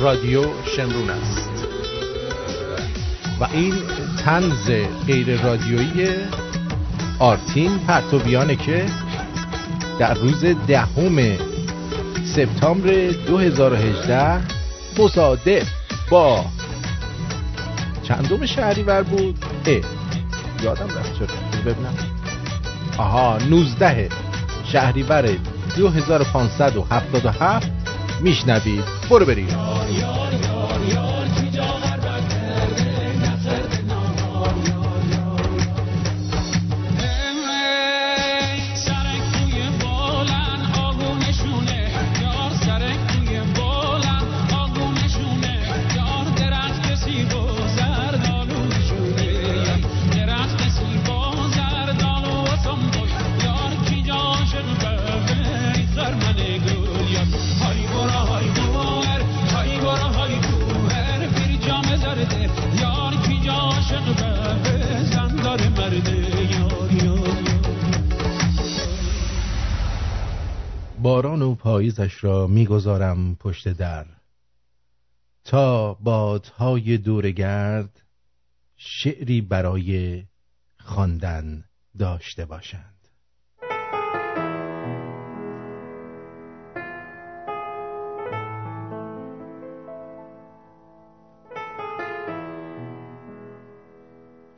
رادیو شمرون است. و این تنز غیر رادیویی آرتین پرتویانه که در روز دهم سپتامبر 2018 مصادف با چندم شهریور بود؟ اه یادم رفت چرا. ببینم. آها 19 شهریور 2577 میشنوید. برو بریم. پاییزش را می‌گذارم پشت در. تا بادهای دورگرد شعری برای خواندن داشته باشند.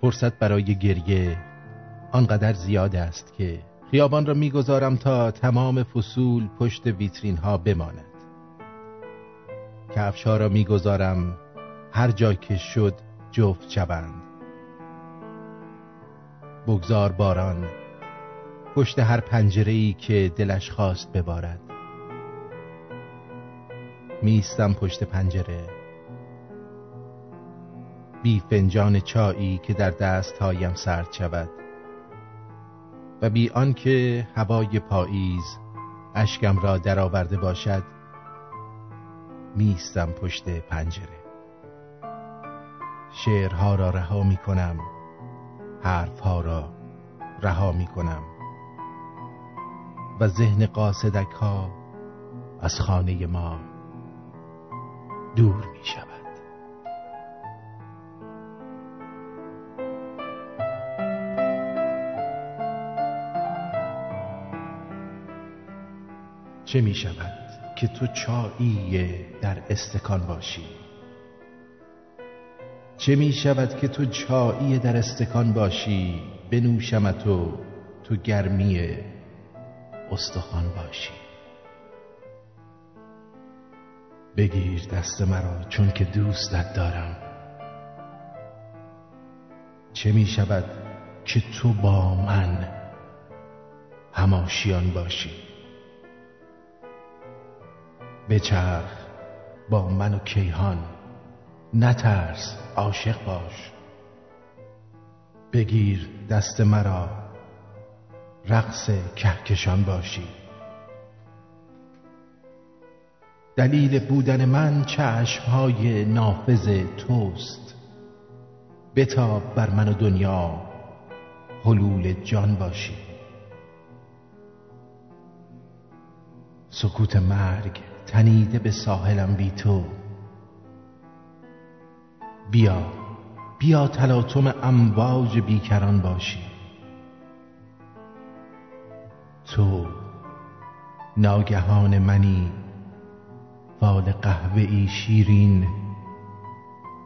فرصت برای گریه آنقدر زیاد است که خیابان را می‌گذارم تا تمام فصول پشت ویترین ها بماند. کفش ها را می‌گذارم هر جا که شد جفت شوند. بگذار باران پشت هر پنجره ای که دلش خواست ببارد. میستم پشت پنجره. بی فنجان چایی که در دست هایم سرد شود. و بی آنکه هوای پاییز اشکم را درآورده باشد میستم پشت پنجره. شعرها را رها می کنم حرفها را رها می کنم. و ذهن قاصدک ها از خانه ما دور می شود. چه می شود که تو چایی در استکان باشی؟ چه می شود که تو چایی در استکان باشی؟ بنوشمت و تو گرمی استخوان باشی. بگیر دست مرا چون که دوستت دارم. چه می شود که تو با من هماشیان باشی؟ بچرخ با من و کیهان. نترس عاشق باش. بگیر دست مرا. رقص کهکشان باشی. دلیل بودن من چشمهای نافذ توست. بتاب بر من و دنیا. حلول جان باشی. سکوت مرگ. تنیده به ساحلم بی تو. بیا بیا تلاطم امواج بیکران باشی. تو ناگهان منی فال قهوه ای شیرین.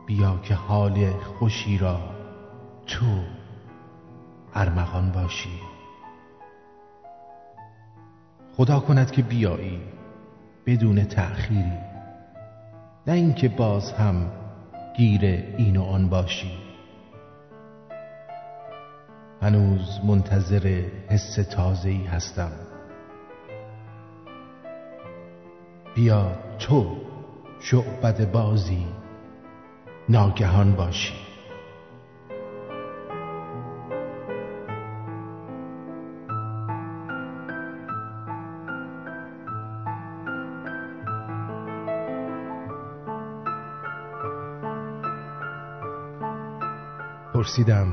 بیا که حال خوشی را تو ارمغان باشی. خدا کند که بیایی. بدون تأخیری. نه اینکه باز هم گیر این و آن باشی. هنوز منتظر حس تازه‌ای هستم. بیا تو شعبد بازی ناگهان باشی. پرسیدم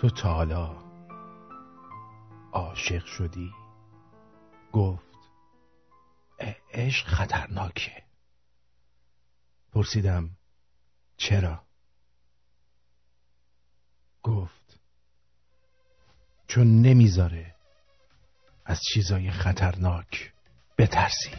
تو تا حالا عاشق شدی؟ گفت عشق خطرناکه. پرسیدم چرا؟ گفت چون نمی‌ذاره از چیزای خطرناک بترسی.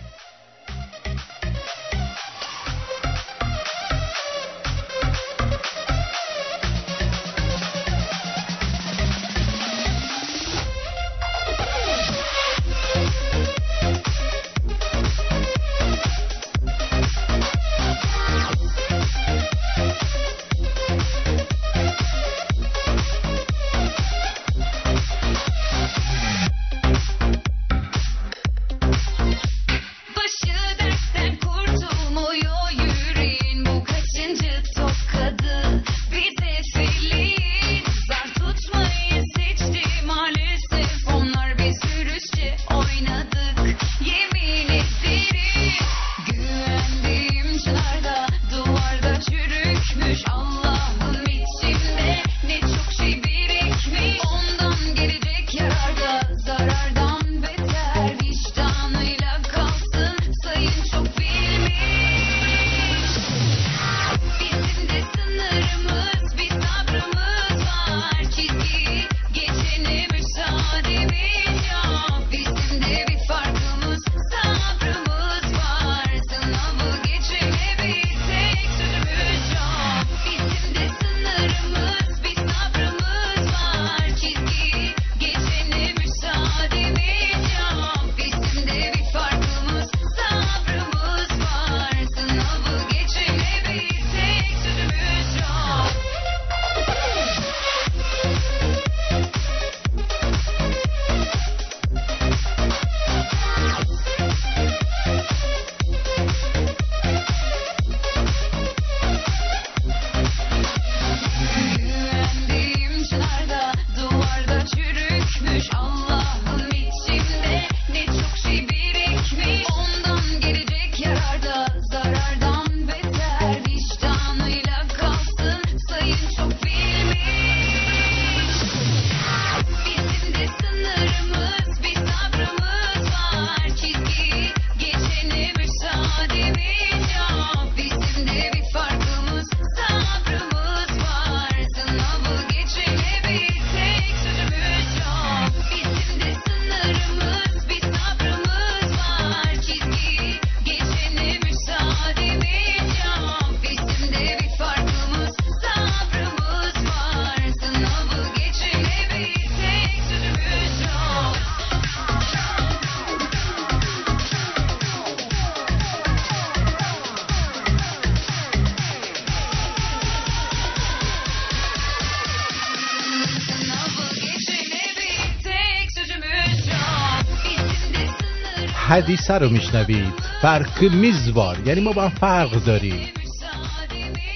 حدیثه رو میشنوید. فرق میزوار. یعنی ما با فرق داریم.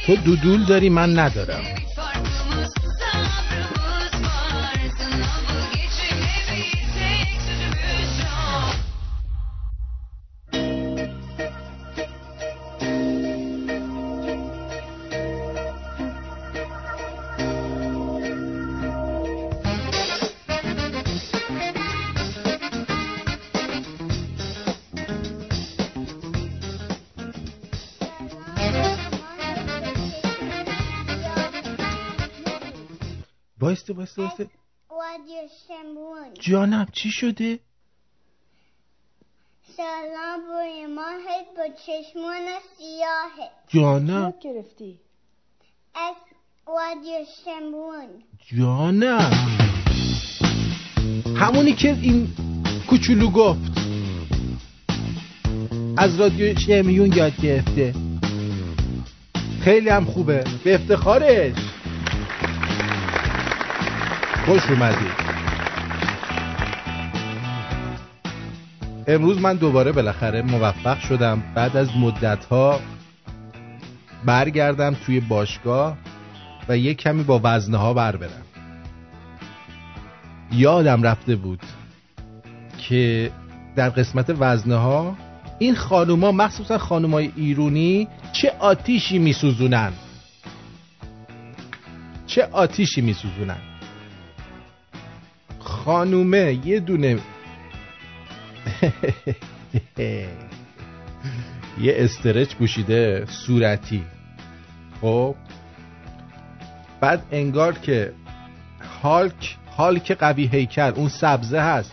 تو دودول داری من ندارم. واسه واسه جانم چی شده؟ سلام روی ماهت با چشمان سیاهه جانم. گرفتی؟ از رادیو شمرون جانم. همونی که این کوچولو گفت. از رادیو شمیون یاد گرفته. خیلی هم خوبه. به افتخارش. خوش اومدید امروز من دوباره بالاخره موفق شدم. بعد از مدت ها برگردم توی باشگاه و یک کمی با وزنه ها بر برم. یادم رفته بود که در قسمت وزنه ها این خانوما مخصوصا خانومای ایرونی چه آتیشی میسوزونن. چه آتیشی میسوزونن. خانومه یه دونه. یه استرچ پوشیده صورتی. خب. بعد انگار که هالک هالک قوی هیکل اون سبزه هست.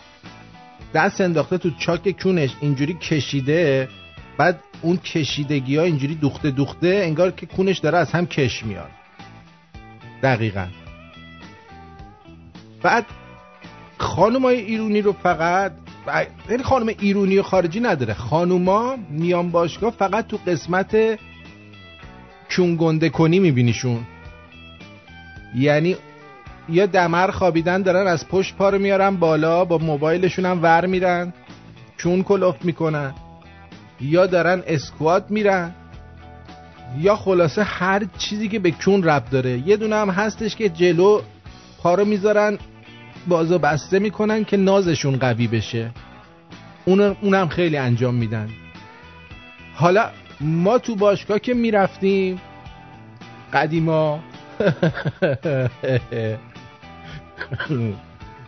دست انداخته تو چاک کونش اینجوری کشیده. بعد اون کشیدگی ها اینجوری دوخته دوخته انگار که کونش داره از هم کش میاد. دقیقا. بعد خانم های ایرونی رو فقط یعنی خانم ایرونی و خارجی نداره. خانوما میان باشگاه فقط تو قسمت چون گنده کنی میبینیشون. یعنی یا دمر خوابیدن دارن از پشت پا رو میارن بالا با موبایلشون هم ور میرن چون کلوف می‌کنن. یا دارن اسکوات میرن یا خلاصه هر چیزی که به چون رب داره. یه دونه هم هستش که جلو پا رو می‌ذارن بازو بسته می‌کنن که نازشون قوی بشه. اون اونم خیلی انجام میدن. حالا ما تو باشگاه که می‌رفتیم قدیما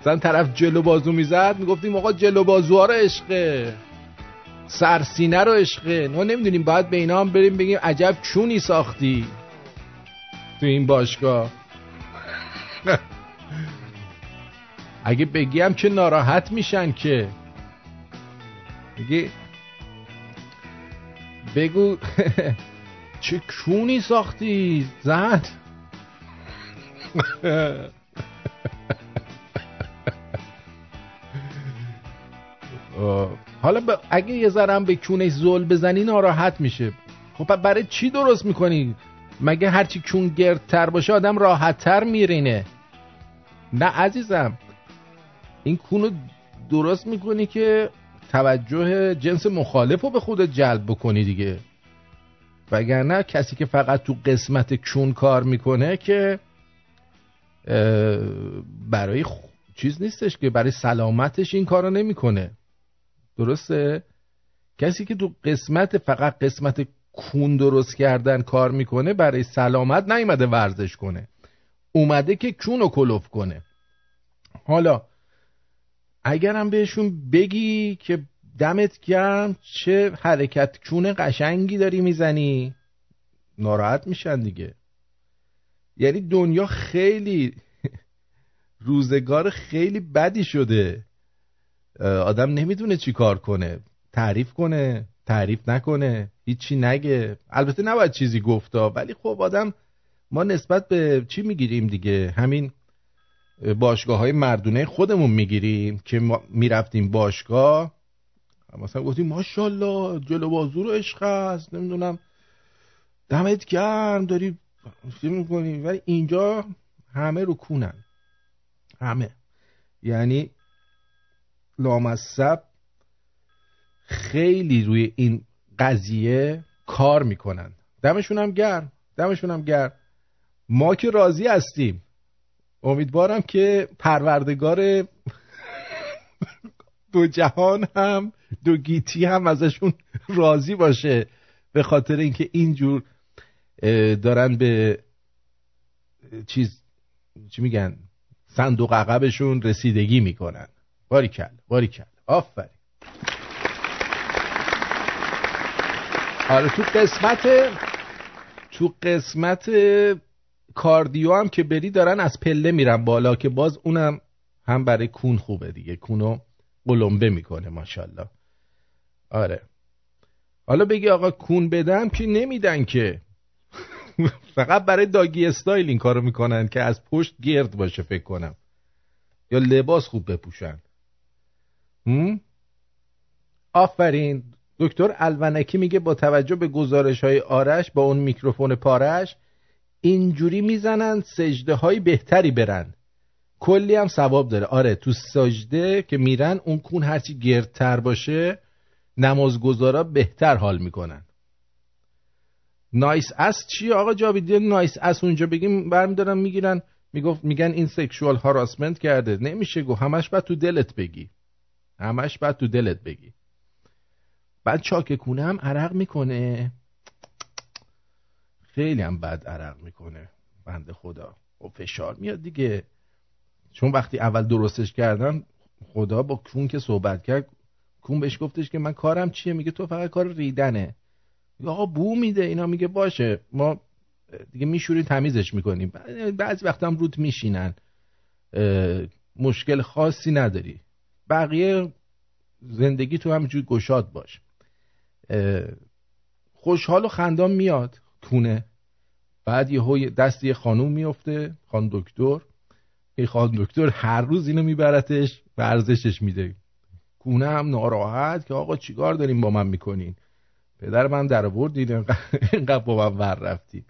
مثلا طرف جلو بازو می‌زد می‌گفتیم آقا جلو بازوها رو عشقه. سرسینه رو عشقه. ما نمی‌دونیم باید به اینا هم بریم بگیم عجب چونی ساختی تو این باشگاه. اگه بگیم که ناراحت میشن که. بگی بگو چه کونی ساختی زن حالا اگه یه ذرم به کونش زل بزنی ناراحت میشه. خب برای چی درست می‌کنی؟ مگه هرچی کون گردتر باشه آدم راحتتر میرینه. نه عزیزم. این کونو درست می‌کنی که توجه جنس مخالف رو به خودت جلب بکنی دیگه. وگرنه کسی که فقط تو قسمت کون کار می‌کنه که برای چیز نیستش که برای سلامتش این کارو نمی‌کنه. درسته؟ کسی که تو قسمت فقط قسمت کون درست کردن کار می‌کنه برای سلامت نیومده ورزش کنه. اومده که کون رو کلوف کنه. حالا اگرم بهشون بگی که دمت گرم چه حرکت کون قشنگی داری می‌زنی. ناراحت میشن دیگه. یعنی دنیا خیلی روزگار خیلی بدی شده. آدم نمی‌دونه چی کار کنه. تعریف کنه تعریف نکنه هیچی نگه. البته نباید چیزی گفتا ولی خب آدم ما نسبت به چی می‌گیریم دیگه؟ همین باشگاه های مردونه خودمون می‌گیریم که ما می‌رفتیم باشگاه. مثلا گفتیم ماشاءالله جلو بازو رو عشق هست نمی‌دونم. دمت گرم داری فیلم می‌کنی؟ ولی اینجا همه رو کونن. همه. یعنی لامصب خیلی روی این قضیه کار می‌کنن. دمشون هم گرم دمشون هم گرم. ما که راضی هستیم. امیدوارم که پروردگار دو جهان هم دو گیتی هم ازشون راضی باشه به خاطر اینکه اینجور دارن به چیز چی میگن صندوق عقبشون رسیدگی می‌کنن. باری کل باری کل آفرین. آره تو قسمت تو قسمت کاردیو هم که بری دارن از پله میرن بالا که باز اونم هم برای کون خوبه دیگه. کونو قلمبه می‌کنه ماشاءالله. آره. حالا بگی آقا کون بدم که نمیدن که. فقط برای داگی استایل این کارو می‌کنن که از پشت گرد باشه فکر کنم. یا لباس خوب بپوشن. آفرین. دکتر الونکی میگه با توجه به گزارش های آرش با اون میکروفون پارش اینجوری می‌زنن سجده های بهتری برن. کلی هم ثواب داره. آره تو سجده که میرن اون کون هرچی گردتر باشه نمازگزارا بهتر حال می‌کنن. nice ass چی آقا جاویدی nice ass اونجا بگیم برمیدارن می‌گیرن. می‌گفت میگن این سکشوال هاراسمنت کرده. نمیشه گو همش بعد تو دلت بگی. همش بعد تو دلت بگی. بعد چاک کونه هم عرق می‌کنه. خیلی هم بد عرق می‌کنه. بنده خدا. و خب فشار میاد دیگه. چون وقتی اول درستش کردن خدا با کون که صحبت کرد کون بهش گفتش که من کارم چیه؟ میگه تو فقط کار ریدنه. آقا بو میده. اینا میگه باشه. ما دیگه میشوری تمیزش می‌کنیم. بعضی وقتا هم رود میشینن. مشکل خاصی نداری. بقیه زندگی تو همینجوری گشاد باش. خوشحال و خندان میاد. کونه بعد یه دست یه خانوم میفته خان دکتر. این خان دکتر هر روز اینو میبرتش ورزشش میده. کونه هم ناراحت که آقا چیکار داریم با من می‌کنین؟ پدر من در آوردید اینقدر با من ور رفتی.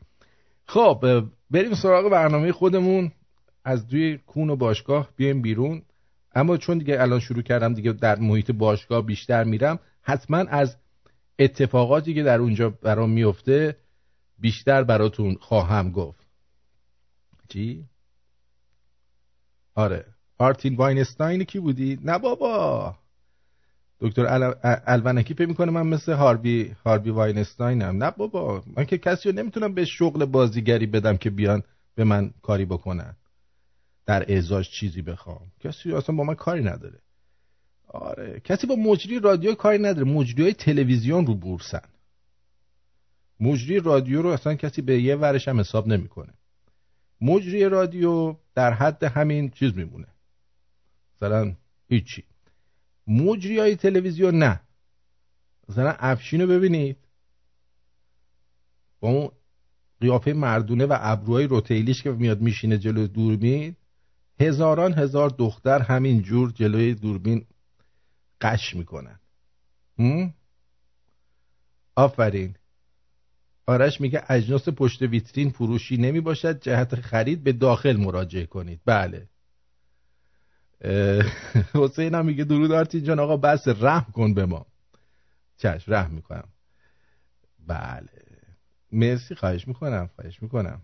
خب بریم سراغ برنامه خودمون. از دوی کون و باشگاه بیایم بیرون. اما چون دیگه الان شروع کردم دیگه در محیط باشگاه بیشتر میرم حتما از اتفاقاتی که در اونجا برام میفته بیشتر براتون خواهم گفت. چی؟ آره. آرتین واینستاین کی بودی؟ نه بابا. دکتر الونکی فکر می‌کنه من مثل هاربی هاربی واینستاینم. نه بابا. من که کسی رو نمی‌تونم به شغل بازیگری بدم که بیان به من کاری بکنن. در اعزاش چیزی بخوام. کسی اصلا با من کاری نداره. آره. کسی با مجری رادیو کاری نداره. مجری تلویزیون رو بورسن. مجری رادیو رو اصلا کسی به یه ورش هم حساب نمی‌کنه. مجری رادیو در حد همین چیز میمونه. مثلا هیچی. مجری های تلویزیون نه. مثلا افشین رو ببینید. با اون قیافه مردونه و ابروهای روتیلیش که میاد میشینه جلو دوربین هزاران هزار دختر همین جور جلوی دوربین قش می‌کنن. آفرین. آرش میگه اجناس پشت ویترین فروشی نمی باشد جهت خرید به داخل مراجعه کنید. بله. حسین هم میگه درود آرتین جان آقا بس رحم کن به ما. چشم رحم می‌کنم. بله. مرسی خواهش می‌کنم خواهش می‌کنم.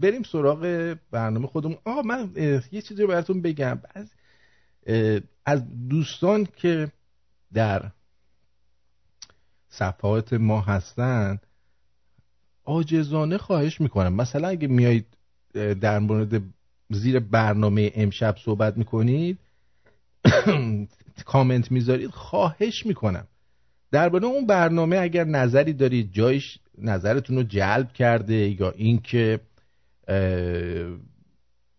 بریم سراغ برنامه خودمون. آه من یه چیزی رو براتون بگم. از از دوستان که در صفحات ما هستن آجزانه خواهش می‌کنم. مثلا اگه میایید در مورد زیر برنامه امشب صحبت می‌کنید کامنت می‌ذارید خواهش می‌کنم. درباره اون برنامه اگر نظری دارید جایش نظرتون رو جلب کرده یا اینکه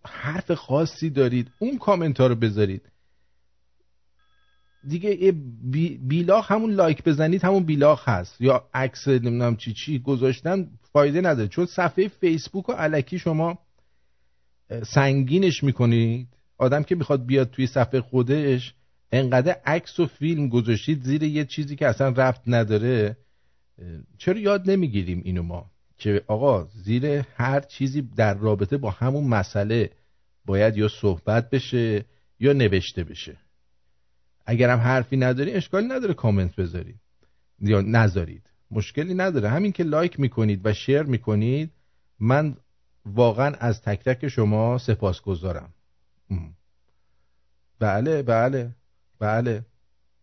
حرف خاصی دارید اون کامنت ها رو بذارید. دیگه بیلاخ همون لایک بزنید همون بیلاخ هست. یا عکس نمی‌دونم چی چی گذاشتن فایده نداره. چون صفحه فیسبوک و علکی شما سنگینش می‌کنید. آدم که می‌خواد بیاد توی صفحه خودش انقدر عکس و فیلم گذاشتید زیر یه چیزی که اصلا رفت نداره. چرا یاد نمی‌گیریم اینو ما؟ که آقا زیر هر چیزی در رابطه با همون مسئله باید یا صحبت بشه یا نوشته بشه. اگر هم حرفی نداری اشکالی نداره کامنت بذارید. یا نذارید. مشکلی نداره. همین که لایک می‌کنید و شیر می‌کنید من واقعا از تک تک شما سپاس گذارم بله بله بله.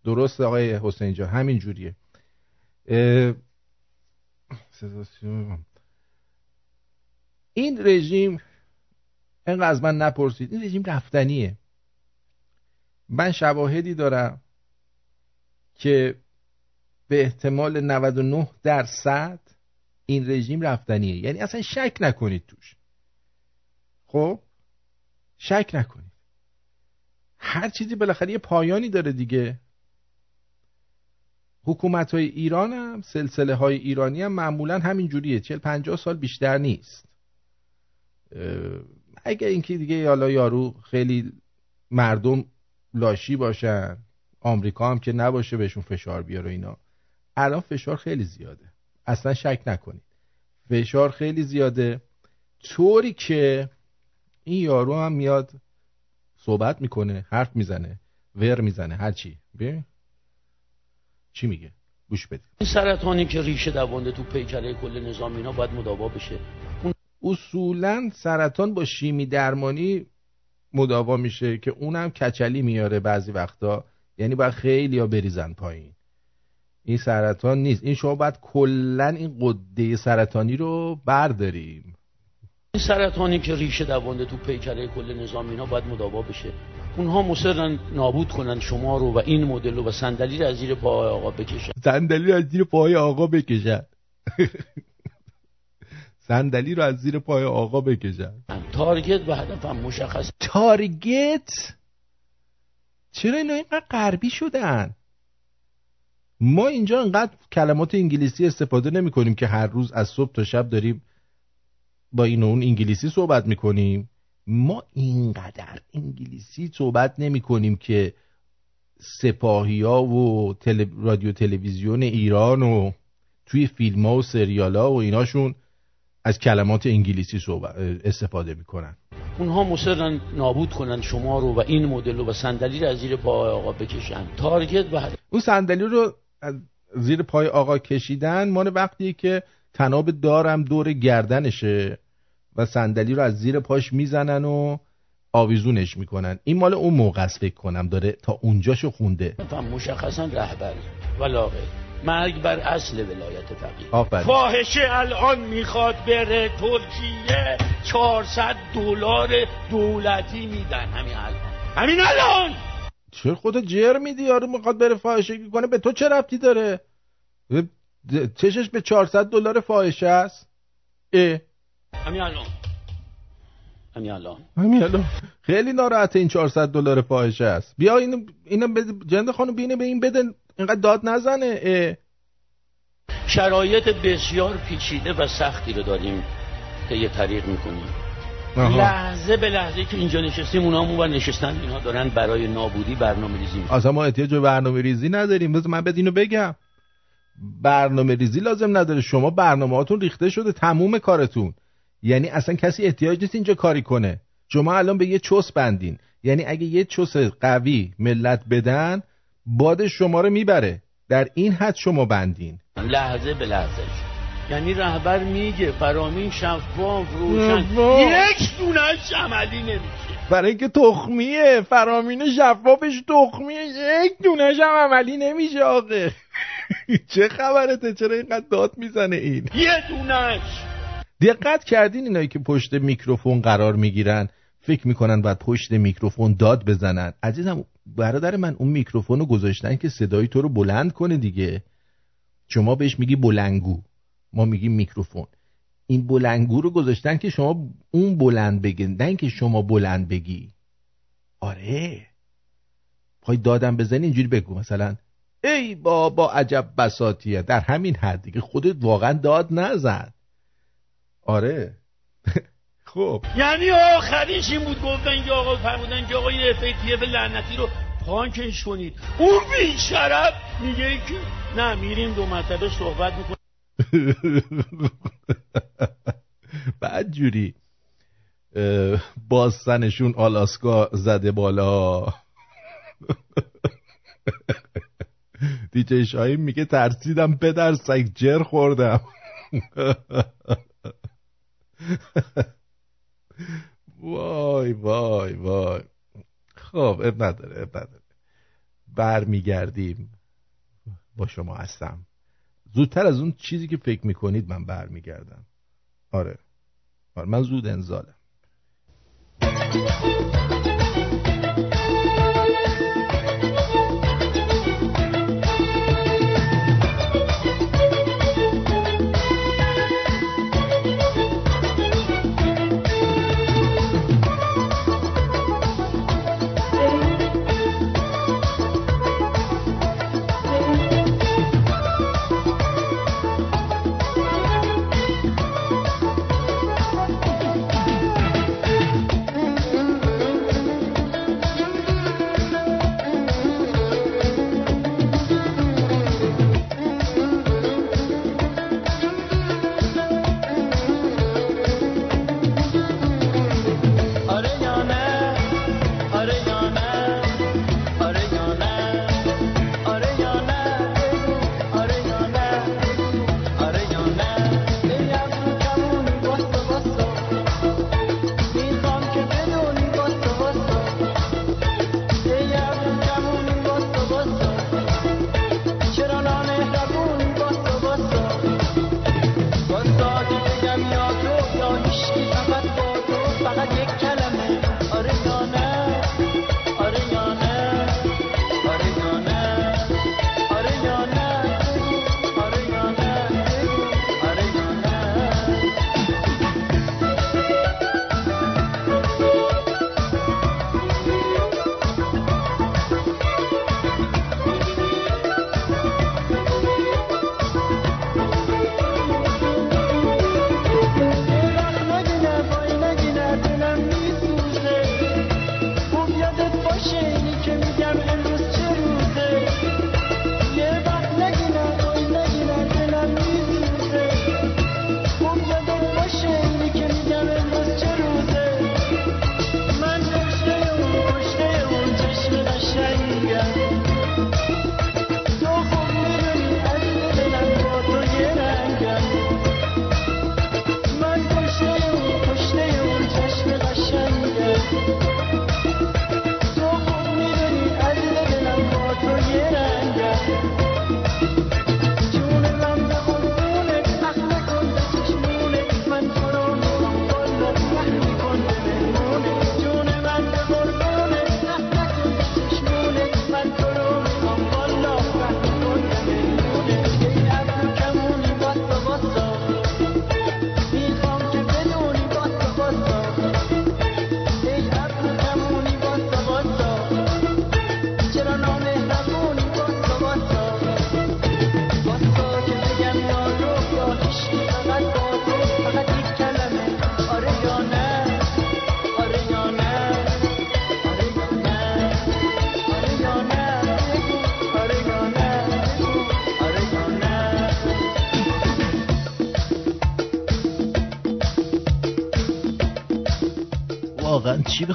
درست آقای حسین جان. همین جوریه. این رژیم اینقدر از من نپرسید. این رژیم رفتنیه. من شواهدی دارم که به احتمال 99 درصد این رژیم رفتنیه. یعنی اصلا شک نکنید توش. خب؟ شک نکنید. هر چیزی بالاخره یه پایانی داره دیگه. حکومت های ایران هم سلسله های ایرانی هم معمولا همین جوریه. چل پنجاه سال بیشتر نیست. اگر اینکه دیگه حالا یارو خیلی مردم لاشی باشن آمریکا هم که نباشه بهشون فشار بیاره اینا. الان فشار خیلی زیاده. اصلا شک نکنید. فشار خیلی زیاده. طوری که این یارو هم میاد صحبت می‌کنه حرف می‌زنه ور می‌زنه. هر چی. ببین. چی میگه؟ گوش بده این سرطانی که ریشه دوانده تو پیکره کل نظام اینا باید مداوا بشه. اصولا سرطان با شیمی درمانی مداوا میشه که اونم کچلی میاره بعضی وقتا. یعنی باید خیلی ها بریزن پایین. این سرطان نیست. این شما باید کلا این قده سرطانی رو برداریم. این سرطانی که ریشه دوانده تو پیکره کل نظام اینا باید مداوا بشه. اونها مصرن نابود کنن شما رو و این مدل رو و صندلی رو از زیر پای آقا بکشن. صندلی رو از زیر پای آقا بکشن. صندلی رو از زیر پای آقا بکشن. تارگت و هدفم مشخص. تارگت؟ چرا اینا اینقدر غربی شدن؟ ما اینجا انقدر کلمات انگلیسی استفاده نمی کنیم که هر روز از صبح تا شب داریم با این و اون انگلیسی صحبت می کنیم. ما اینقدر انگلیسی صحبت نمی کنیم که سپاهی ها و رادیو تلویزیون ایران و توی فیلم ها و سریال ها و ایناشون از کلمات انگلیسی صحبت استفاده می‌کنن. اونها مصرن نابود کنن شما رو و این مدل رو و صندلی رو از زیر پای آقا بکشن. تارگت و اون صندلی رو از زیر پای آقا کشیدن مال وقتی که تناب دارم دور گردنشه و صندلی رو از زیر پاش می‌زنن و آویزونش می‌کنن. این مال اون موقع فکر کنم. داره تا اونجاشو خونده. مشخصا رهبر ولاغه مرگ بر اصل ولایت فقیه. فاحشه الان می‌خواد بره ترکیه 400 دلار دولتی میدن. همین الان. همین الان! چه خدا جر میدی یارو می‌خواد بره فاحشه کنه؟ به تو چه ربطی داره؟ چشش به 400 دلار فاحشه است؟ اه. همین الان. همین الان. همین الان. خیلی ناراحت این 400 دلار فاحشه است. بیا اینو اینو جند خانم بینه به این بده. اینقدر داد نزنه اه. شرایط بسیار پیچیده و سختی رو داریم که یه طریق می‌کنیم. لحظه به لحظه که اینجا نشستیم اونا و نشستن اینها دارن برای نابودی برنامه ریزی اصلا ما احتیاج به برنامه ریزی نداریم. بذار من بدینو بگم. برنامه ریزی لازم نداره. شما برنامه هاتون ریخته شده تموم کارتون. یعنی اصلا کسی احتیاج نیست اینجا کاری کنه. شما الان به یه چوس بندین. یعنی اگه یه چوس قوی ملت بدن باد شما رو می‌بره. در این حد شما بندین. لحظه به لحظه. یعنی رهبر میگه فرامین شفاف روشن. یک دونش عملی نمیشه. برای اینکه تخمیه. فرامین شفافش تخمیه. یک دونش هم عملی نمیشه آقه چه خبرته؟ چرا اینقدر داد می‌زنه این؟ یه دونش دقت کردین اینایی که پشت میکروفون قرار می‌گیرن؟ فکر می‌کنن باید پشت میکروفون داد بزنن. عزیزم برادر من اون میکروفون رو گذاشتن که صدای تو رو بلند کنه دیگه. شما بهش میگی بلندگو. ما میگیم میکروفون. این بلندگو رو گذاشتن که شما اون بلند بگین نه که شما بلند بگی. آره. پای دادم بزنی اینجوری بگو. مثلا ای بابا عجب بساطیه. در همین حد دیگه خودت واقعا داد نزن. آره. خب. یعنی آخریش این بود گفتن که آقا فرمودن که آقا این به لعنتی رو پانکش کنید اون شرف میگه که نه میریم دو مرتبه صحبت می‌کنیم. بعد جوری بازسنشون آلاسکا زده بالا. دیجه شاهیم میگه ترسیدم پدر سگ جر خوردم. وای وای وای. خب اب نداره اب نداره. برمیگردیم. با شما هستم. زودتر از اون چیزی که فکر می‌کنید من برمیگردم. آره. آره من زود انزالم.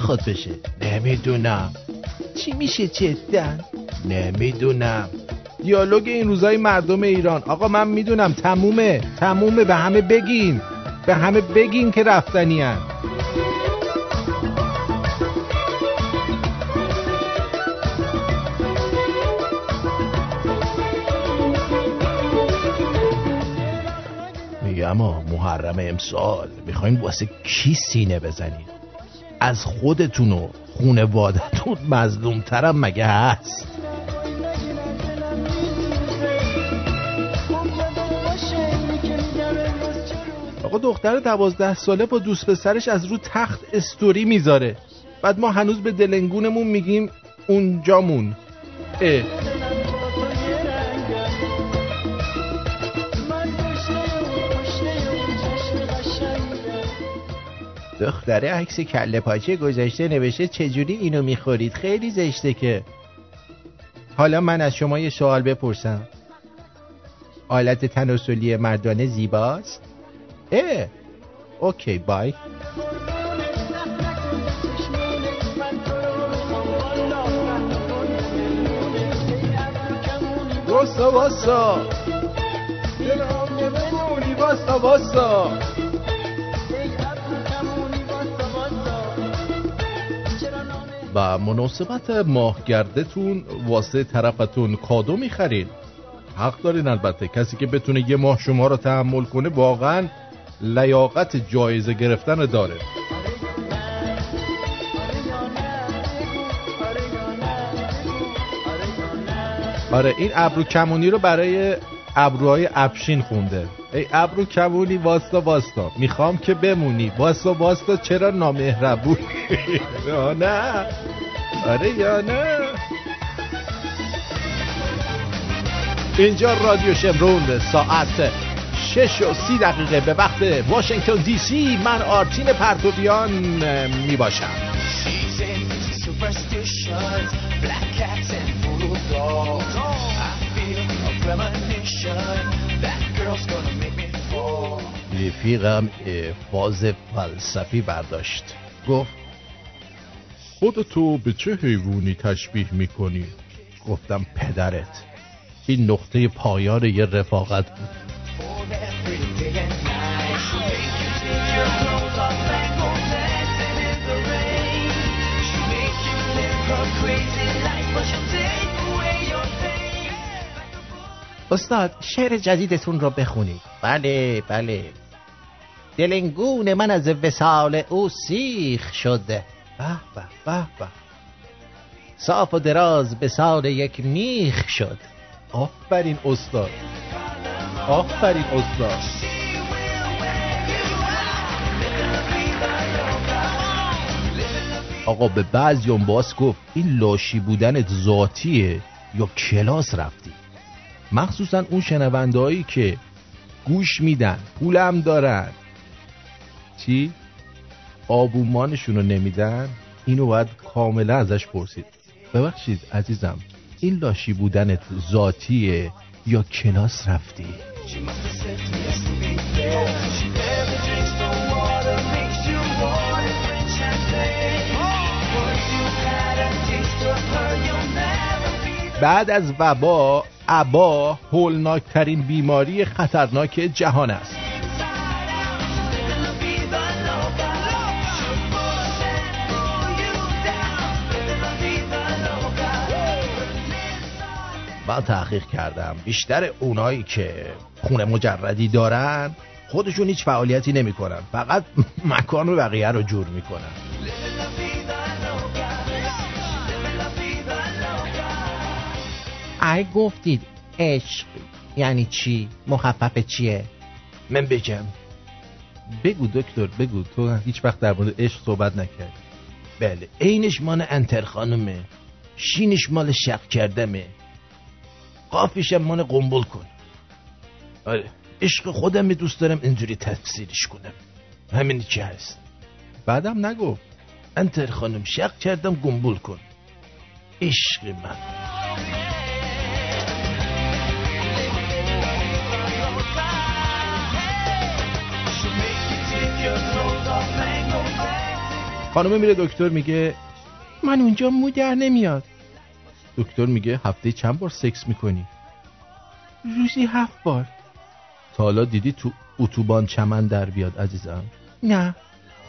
بخواد بشه. نمی‌دونم. چی میشه جدا؟ نمی‌دونم. دیالوگ این روزای مردم ایران. آقا من می‌دونم تمومه. تمومه. به همه بگین. به همه بگین که رفتنی هن. میگم محرم امسال می‌خواین واسه کی سینه بزنین از خودتون و خونوادتون مظلومترم مگه هست؟ آقا دختر دوازده ساله با دوست پسرش از رو تخت استوری می‌ذاره. بعد ما هنوز به دلنگونمون میگیم اونجامون. اه. دختره عکس کله پاچه گذاشته نوشته چجوری اینو می‌خورید؟ خیلی زشته که. حالا من از شما یه سوال بپرسم. آلت تناسلی مردانه زیباست؟ اه اوکی بای. واسا واسا. واسا واسا. با مناسبت ماهگردتون واسه طرفتون کادو می‌خرین حق دارین البته. کسی که بتونه یه ماه شما رو تحمل کنه واقعا لیاقت جایزه گرفتن داره. آره این ابرو کمونی رو برای ابروهای ابشین خونده. ای ابرو کمونی واستا واستا. می‌خوام که بمونی. واستا واستا چرا نامهربونی یا نه؟ آره یا نه؟ اینجا رادیو شمرون ساعت شش و سی دقیقه. به وقت واشنگتن دی سی من آرتین پرتوبیان می باشم رفیقم فاز فلسفی برداشت. گفت خودتو به چه حیوانی تشبیه می‌کنی؟ گفتم پدرت. این نقطه پایان یه رفاقت بود. استاد شعر جدیدتون رو بخونید. بله بله. دلنگون من از وسال او سیخ شده. به به به به. صاف و دراز به سال یک میخ شد. آفرین استاد. آفرین استاد. آقا به بعضی باز گفت این لاشی بودنت ذاتیه یا کلاس رفتی؟ مخصوصا اون شنوندهایی که گوش میدن پولم دارن. چی؟ آبومانشون رو نمیدن؟ اینو باید کاملا ازش پرسید. ببخشید عزیزم این لاشی بودنت ذاتیه یا کلاس رفتی؟ بعد از وبا عبا هولناکترین بیماری خطرناک جهان است. من تحقیق کردم. بیشتر اونایی که خونه مجردی دارن خودشون هیچ فعالیتی نمی‌کنن. فقط مکان و بقیه رو جور می‌کنن. ای گفتید عشق یعنی چی؟ مخفف چیه؟ من بگم. بگو دکتر بگو. تو هیچ وقت در مورد عشق صحبت نکرد بله. اینش مال انتر خانمه. شینش مال شق کردمه. قافیش مال قنبل کن. آره عشق خودم دوست دارم اینجوری تفسیرش کنم. همینی که هست؟ بعدم نگو. انتر خانم شق کردم گنبول کن. عشق من. خانم میره دکتر میگه من اونجا مو در نمیاد. دکتر میگه هفته چند بار سکس می‌کنی؟ روزی هفت بار. تا حالا دیدی تو اتوبان چمن در بیاد عزیزم؟ نه.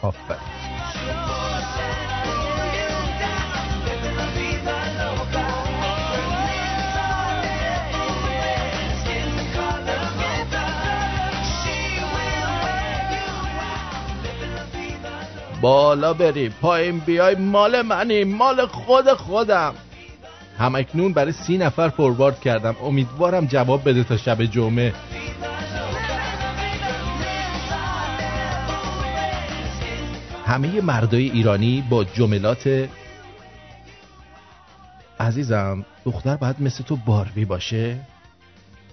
آفرین. بالا بری. پایین بیای. مال منی. مال خود خودم. همکنون برای سی نفر فوروارد کردم. امیدوارم جواب بده تا شب جمعه. همه مردای ایرانی با جملات عزیزم دختر باید مثل تو باروی باشه.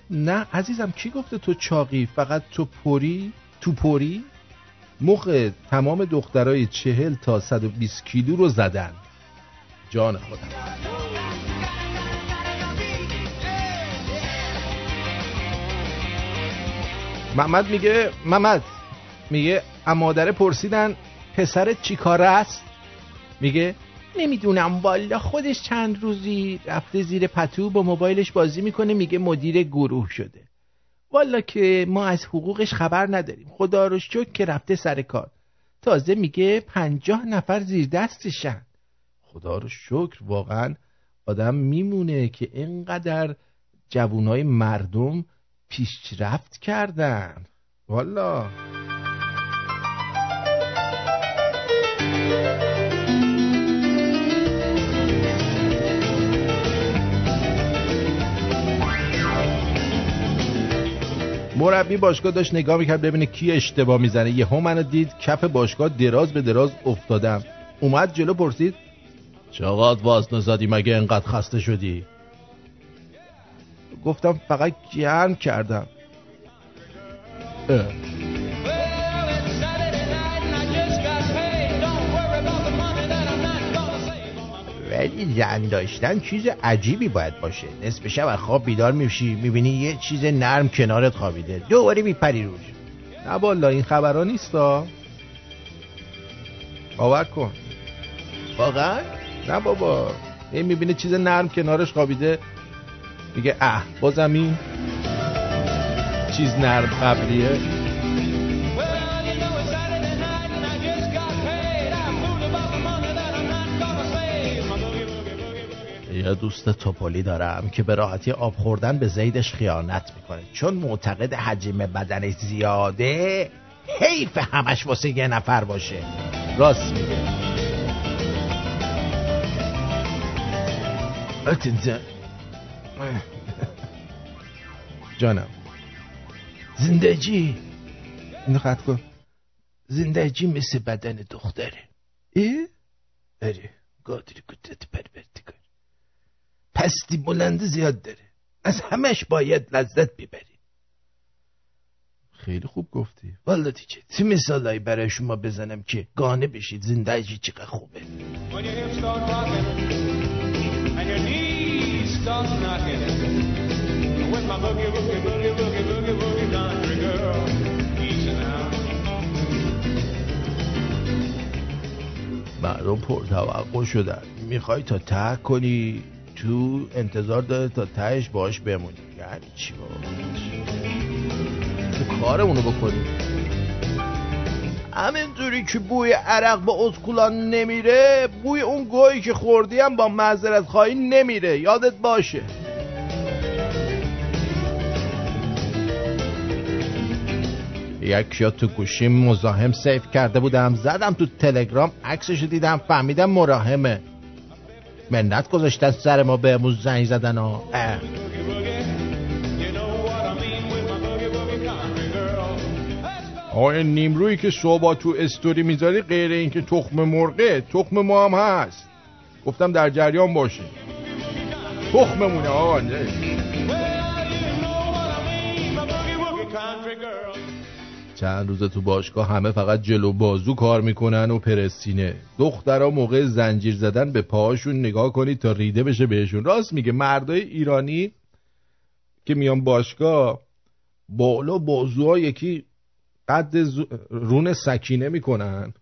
نه عزیزم کی گفته تو چاقی؟ فقط تو پوری تو پوری موقع تمام دخترای چهل تا 120 کیلو رو زدن. جان خودم. محمد میگه محمد میگه امادره پرسیدن پسرت چی کاره است؟ میگه نمی‌دونم والا خودش چند روزی رفته زیر پتو با موبایلش بازی می‌کنه میگه مدیر گروه شده. والا که ما از حقوقش خبر نداریم. خدا رو شکر که رفته سر کار. تازه میگه پنجاه نفر زیر دستشن. خدا رو شکر واقعا آدم میمونه که اینقدر جوانای مردم پیشرفت کردن. والا. مربی باشگاه داشت نگاه می‌کرد ببینه کی اشتباه می‌زنه. یه هم منو دید کف باشگاه دراز به دراز افتادم. اومد جلو پرسید چقدر وزن زدی مگه انقدر خسته شدی؟ گفتم فقط گرم کردم. ولی زن داشتن چیز عجیبی باید باشه. نصف شب از خواب بیدار میشی می‌بینی یه چیز نرم کنارت خوابیده. دوباره میپری روش. نه بالا این خبرها نیستا. باور کن. واقعا؟ نه بابا. این می‌بینه چیز نرم کنارش خوابیده. میگه اه بازم این چیز نرم قبلیه. یه دوست توپولی دارم که به راحتی آب خوردن به زیدش خیانت می‌کنه. چون معتقد حجم بدنش زیاده حیف همش واسه یه نفر باشه. راست میگه. جانم. زندگی اینو خط کن. زندگی مثل بدن دختره. ای؟ اره قادری کتت پرورتی کن. پستی بلند زیاد داره. از همش باید لذت ببری. خیلی خوب گفتی. والا دیگه چه مثالایی برای شما بزنم که گانه بشید زندگی چقدر خوبه. مردم پرتوقع شدن. می‌خوای تا ته کنی تو انتظار داره تا تهش باش بمونی. یعنی چی بابا؟ تو کارمونو بکنی. همینطوری که بوی عرق با اسکولان نمیره بوی اون گویی که خوردی هم با معذرت خواهی نمیره. یادت باشه. یک یا تو گوشیم مزاحم سیف کرده بودم زدم تو تلگرام عکسش دیدم فهمیدم مراهمه. منت گذاشتن سر ما بهمون زنگ زدن ها. آقای نیمرویی که صبح تو استوری می‌ذاری غیر اینکه تخم مرغه تخم ما هم هست. گفتم در جریان باشی تخممونه آقا چند روز تو باشگاه همه فقط جلو بازو کار می‌کنن و پرستینه دخترها موقع زنجیر زدن به پاهاشون نگاه کنید تا ریده بشه بهشون. راست میگه مردای ایرانی که میان باشگاه بالا بازوها یکی قد رون سکینه می‌کنن.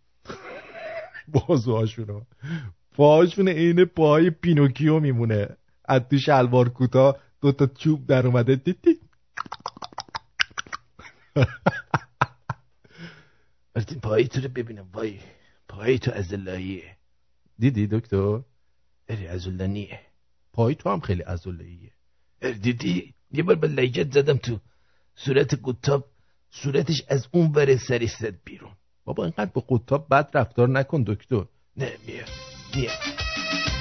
بازوهاشونو. پاهاشون عین پاهای پینوکیو میمونه. از تو شلوار کوتاه دو تا چوب در اومده. دیدی این پایی تو رو ببینم. وای. پایی تو ازلاییه دیدی دکتر؟ اری ازلانیه پای تو هم خیلی ازلاییه اری دیدی؟ یه بار به لیجت زدم تو صورت قطاب صورتش از اون سری زد بیرون. بابا اینقدر به قطاب بد رفتار نکن دکتر. نه میاد میاد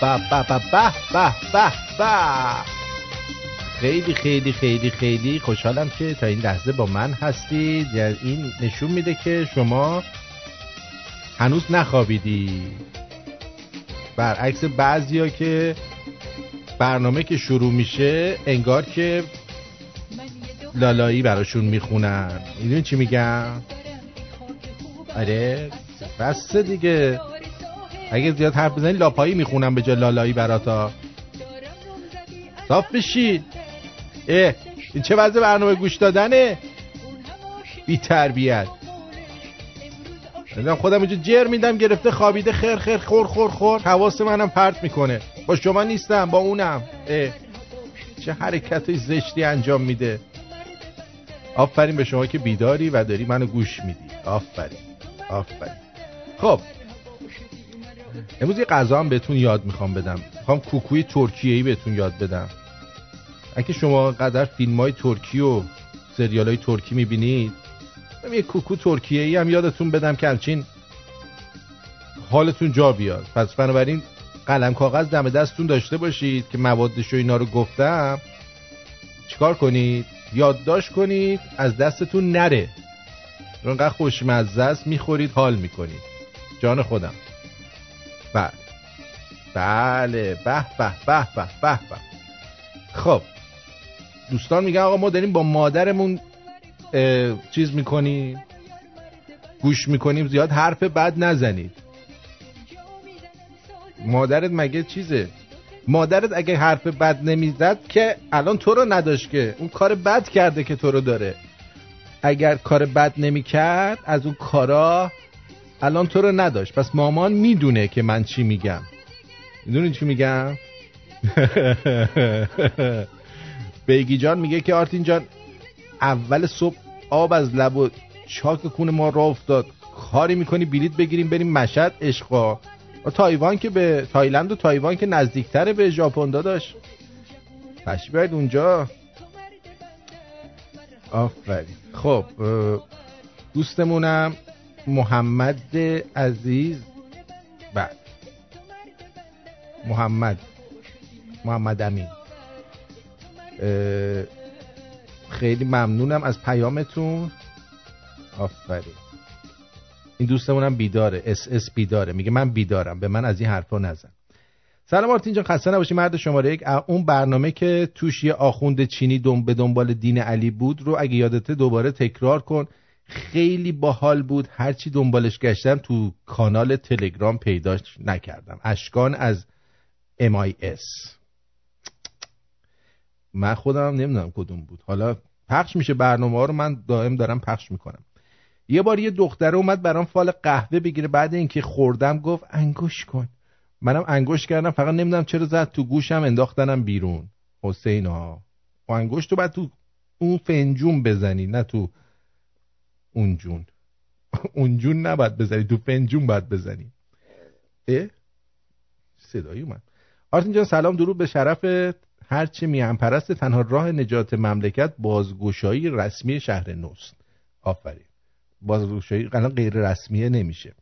با با با با با با با خیلی خیلی خیلی خیلی خوشحالم که تا این لحظه با من هستید. یعنی این نشون میده که شما هنوز نخوابیدی. برعکس بعضیا که برنامه که شروع میشه انگار که لالایی براشون می‌خونن. می‌دونی چی میگم؟ آره. بس دیگه. اگه زیاد حرف بزنی لاپایی می‌خونم به جای لالایی براتا صاف بشید اه این چه وضع برنامه گوش دادنه؟ بی تربیت. خودم اینجا جر میدم گرفته خوابیده خیر خیر خور خور خور. حواس منم پرت می‌کنه. با شما نیستم با اونم. اه. چه حرکت زشتی انجام میده. آفرین به شما که بیداری و داری منو گوش میدی. آفرین. آفرین. خب. امروز یه غذا هم بهتون یاد می‌خوام بدم. می‌خوام کوکوی ترکیه ای بهتون یاد بدم. اگه شما قدر فیلم های ترکی و سریال های ترکی می‌بینید یه کوکو ترکیه ای هم یادتون بدم که همچین حالتون جا بیاد. پس بنابراین قلم کاغذ دم دستتون داشته باشید که موادش و اینا رو گفتم. چیکار کنید؟ یادداشت کنید از دستتون نره. انقدر خوشمزه است می‌خورید حال می‌کنید. جان خودم. بله. بله به به به به به به. خب. دوستان میگن آقا ما داریم با مادرمون چیز می‌کنیم گوش می‌کنیم زیاد حرف بد نزنید. مادرت مگه چیزه؟ مادرت اگه حرف بد نمی‌زد که الان تو رو نداشت که. اون کار بد کرده که تو رو داره. اگر کار بد نمی‌کرد از اون کارا الان تو رو نداشت. پس مامان می‌دونه که من چی میگم. می‌دونی چی میگم؟ بیگی جان میگه که آرتین جان اول صبح آب از لب و چاک کون ما را افتاد. کاری می‌کنی بلیت بگیریم بریم مشهد عشقا تایوان که به تایلند و تایوان که نزدیکتره به ژاپن داداش. پش باید اونجا. آفرین. خب دوستمونم. محمد عزیز. بعد محمد. محمد امین. خیلی ممنونم از پیامتون. آفرین. این دوستمونم بیداره. اس اس بیداره. میگه من بیدارم. به من از این حرفا نزن. سلام آرتین جان خسته نباشی. مرد شماره یک. اون برنامه که توش یه آخوند چینی دم به دنبال دین علی بود رو اگه یادته دوباره تکرار کن. خیلی باحال بود. هرچی دنبالش گشتم تو کانال تلگرام پیداش نکردم. اشکان از MIS من خودم نمی‌دونم کدوم بود. حالا پخش میشه. برنامه ها رو من دائم دارم پخش می‌کنم. یه بار یه دختره اومد برام فال قهوه بگیره. بعد اینکه خوردم گفت انگوش کن. منم انگوش کردم. فقط نمی‌دونم چرا زد تو گوشم انداختنم بیرون. حسین ها. و انگوش تو بعد تو اون فنجون بزنی نه تو اون جون. اون جون نباید بزنی تو فنجون باید بزنی. اه؟ صدایی اومد. آرتین جان سلام درود به شرف هرچی میهن پرست تنها راه نجات مملکت بازگشایی رسمی شهر نوست. آفرین. بازگشایی الان غیر رسمیه نمیشه.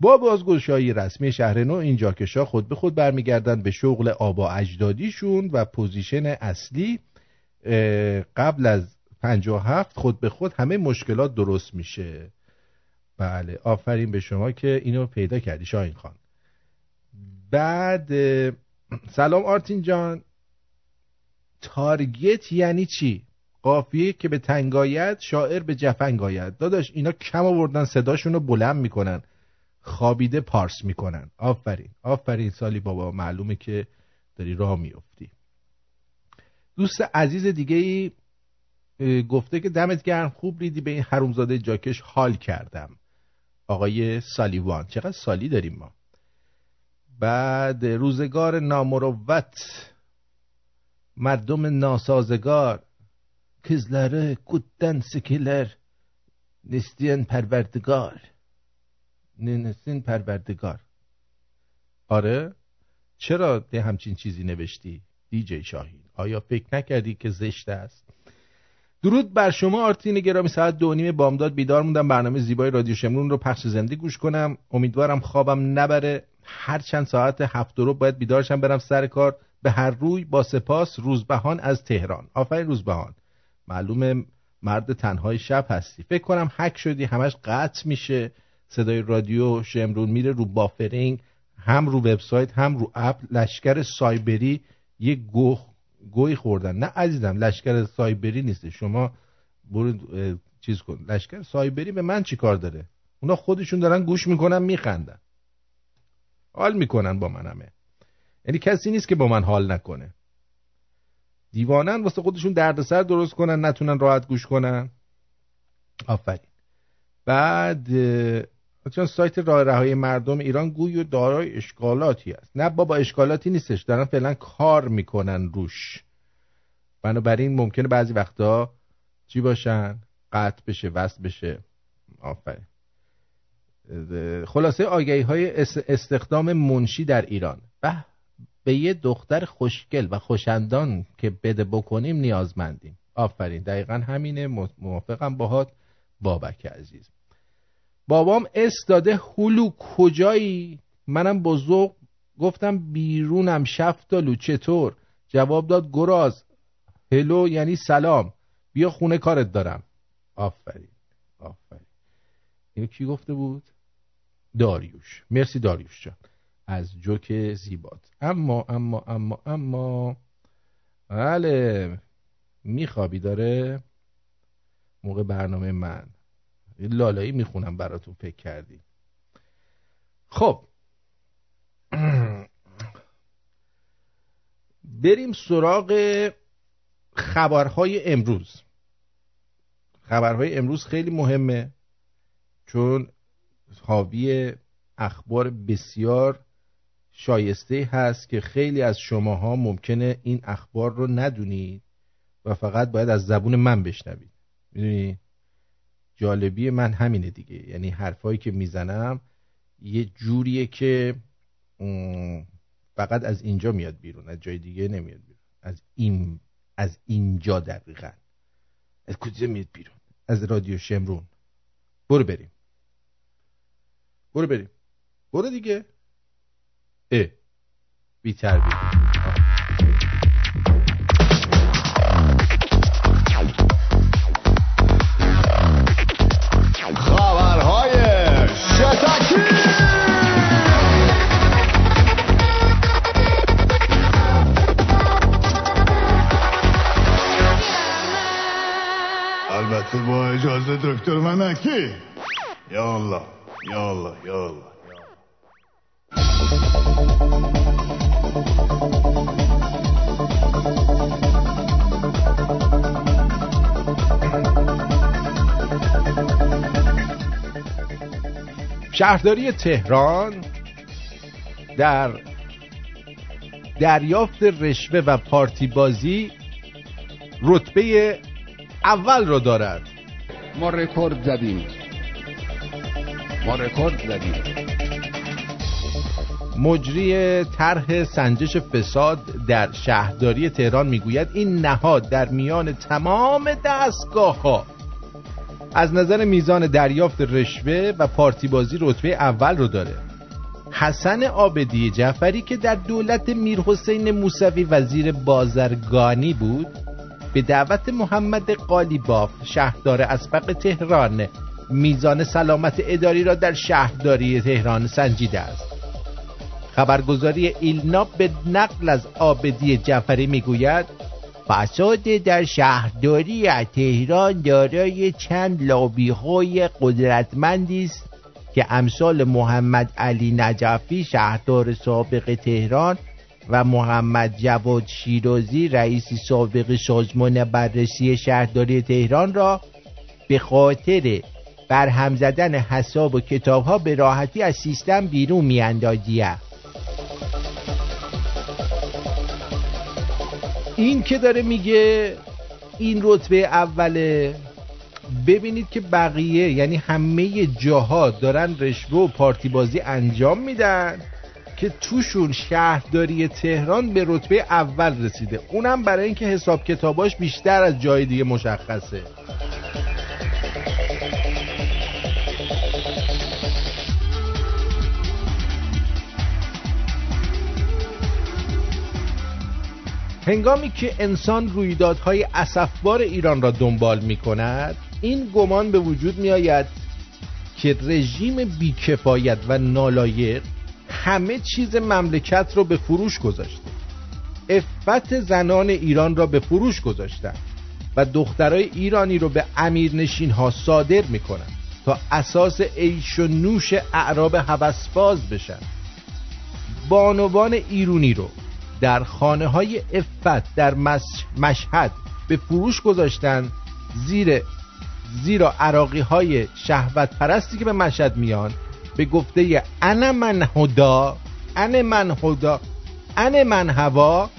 با بازگشایی رسمی شهر نو این جاکشا خود به خود برمیگردن به شغل آبا اجدادیشون و position اصلی قبل از 57 خود به خود همه مشکلات درست میشه. بله آفرین به شما که اینو پیدا کردی شاین خان. بعد سلام آرتین جان. تارگت یعنی چی؟ قافیه که به تنگایت شاعر به جفنگ آید. داداش اینا کم آوردن صداشون رو بلند می‌کنن. خوابیده پارس می‌کنن. آفرین آفرین سالی بابا معلومه که داری راه میفتی دوست عزیز دیگه ای گفته که دمت گرم خوب ریدی به این حرومزاده جاکش حال کردم. آقای سالیوان چقدر سالی داریم ما. بعد روزگار نامروت مردم ناسازگار. کزلره کودن سکیلر. نستین پروردگار. نستین پروردگار. آره؟ چرا ده همچین چیزی نوشتی؟ دیجی شاهین. آیا فکر نکردی که زشت است؟ درود بر شما آرتین گرامی. ساعت دو نیم بامداد بیدار موندم. برنامه زیبای رادیو شمرون رو پخش زنده گوش کنم. امیدوارم خوابم نبره. هر چند ساعت هفت رو باید بیدارشم برم سر کار. به هر روی با سپاس. روزبهان از تهران. آفرین روزبهان. معلومه مرد تنهای شب هستی. فکر کنم حک شدی همش قطع میشه. صدای رادیو شمرون میره رو بافرینگ هم رو وبسایت هم رو اپ. لشکر سایبری یه گوه گوی خوردن. نه عزیزم لشکر سایبری نیست. شما برو چیز کن. لشکر سایبری به من چی کار داره؟ اونا خودشون دارن گوش می‌کنن میخندن. حال می‌کنن با من همه. یعنی کسی نیست که با من حال نکنه. دیوانن واسه خودشون دردسر درست کنن نتونن راحت گوش کنن. آفرین. بعد چون سایت راه رهایی مردم ایران گوی و دارای اشکالاتی است. نه بابا اشکالاتی نیستش. دارن فعلا کار می‌کنن روش. بنابراین ممکنه بعضی وقتا چی باشن؟ قطع بشه وصل بشه. آفرین. خلاصه آگهی های استخدام منشی در ایران. به به یه دختر خوشگل و خوشندان که بده بکنیم نیازمندیم. آفرین. دقیقا همینه. موافقم. باهات بابک عزیز. بابام اس داده هلو کجایی؟ منم بزرگ گفتم بیرونم شفتالو چطور؟ جواب داد گراز. هلو یعنی سلام. بیا خونه کارت دارم. آفرین آفرین. اینو کی گفته بود؟ داریوش. مرسی داریوش جان. از جوک زیبات. اما اما اما اما. بله. میخوابی داره؟ موقع برنامه من. لالایی می‌خونم براتون فکر کردی. خب. بریم سراغ خبرهای امروز. خبرهای امروز خیلی مهمه چون حاوی اخبار بسیار شایسته هست که خیلی از شماها ممکنه این اخبار رو ندونید و فقط باید از زبون من بشنوید. می‌دونی؟ جالبی من همینه دیگه. یعنی حرفایی که می‌زنم یه جوریه که فقط از اینجا میاد بیرون از جای دیگه نمیاد بیرون. از این از اینجا دقیقا. از کجا میاد بیرون؟ از رادیو شمرون. برو بریم. برو بریم. برو دیگه. اه. بی تربیت اجازه دکتر منکی. الله یا الله شهرداری تهران در دریافت رشوه و پارتی بازی رتبه اول رو دارد. ما رکورد زدیم. ما رکورد زدیم. مجری طرح سنجش فساد در شهرداری تهران می‌گوید این نهاد در میان تمام دستگاه ها از نظر میزان دریافت رشوه و پارتی بازی رتبه اول رو داره. حسن آبدی جعفری که در دولت میر حسین موسوی وزیر بازرگانی بود به دعوت محمد قالیباف شهردار اسبق تهران. میزان سلامت اداری را در شهرداری تهران سنجیده است. خبرگزاری ایلنا به نقل از آبدی جعفری می‌گوید فساد در شهرداری تهران دارای چند لابی های قدرتمندی است که امثال محمد علی نجفی شهردار سابق تهران و محمد جواد شیرازی رئیس سابق سازمان بررسی شهرداری تهران را به خاطر برهم زدن حساب و کتاب ها به راحتی از سیستم بیرون میاندازیه این که داره میگه این رتبه اوله ببینید که بقیه یعنی همه جاها دارن رشوه و پارتی بازی انجام میدن. که توشون شهرداری تهران به رتبه اول رسیده. اونم برای اینکه حساب کتاباش بیشتر از جای دیگه مشخصه. هنگامی که انسان رویدادهای اسفبار ایران را دنبال می کند این گمان به وجود می آید که رژیم بیکفایت و نالایق همه چیز مملکت را به فروش گذاشته افت زنان ایران را به فروش گذاشتن و دخترای ایرانی رو به امیرنشین ها صادر می‌کنن تا اساس عیش و نوش اعراب هوسباز بشن. بانوان ایرونی رو در خانه های افت در مشهد به فروش گذاشتن زیر زیرا عراقی های شهوت پرستی که به مشهد میان به گفته انا من هدا انا من هدا انا من هوا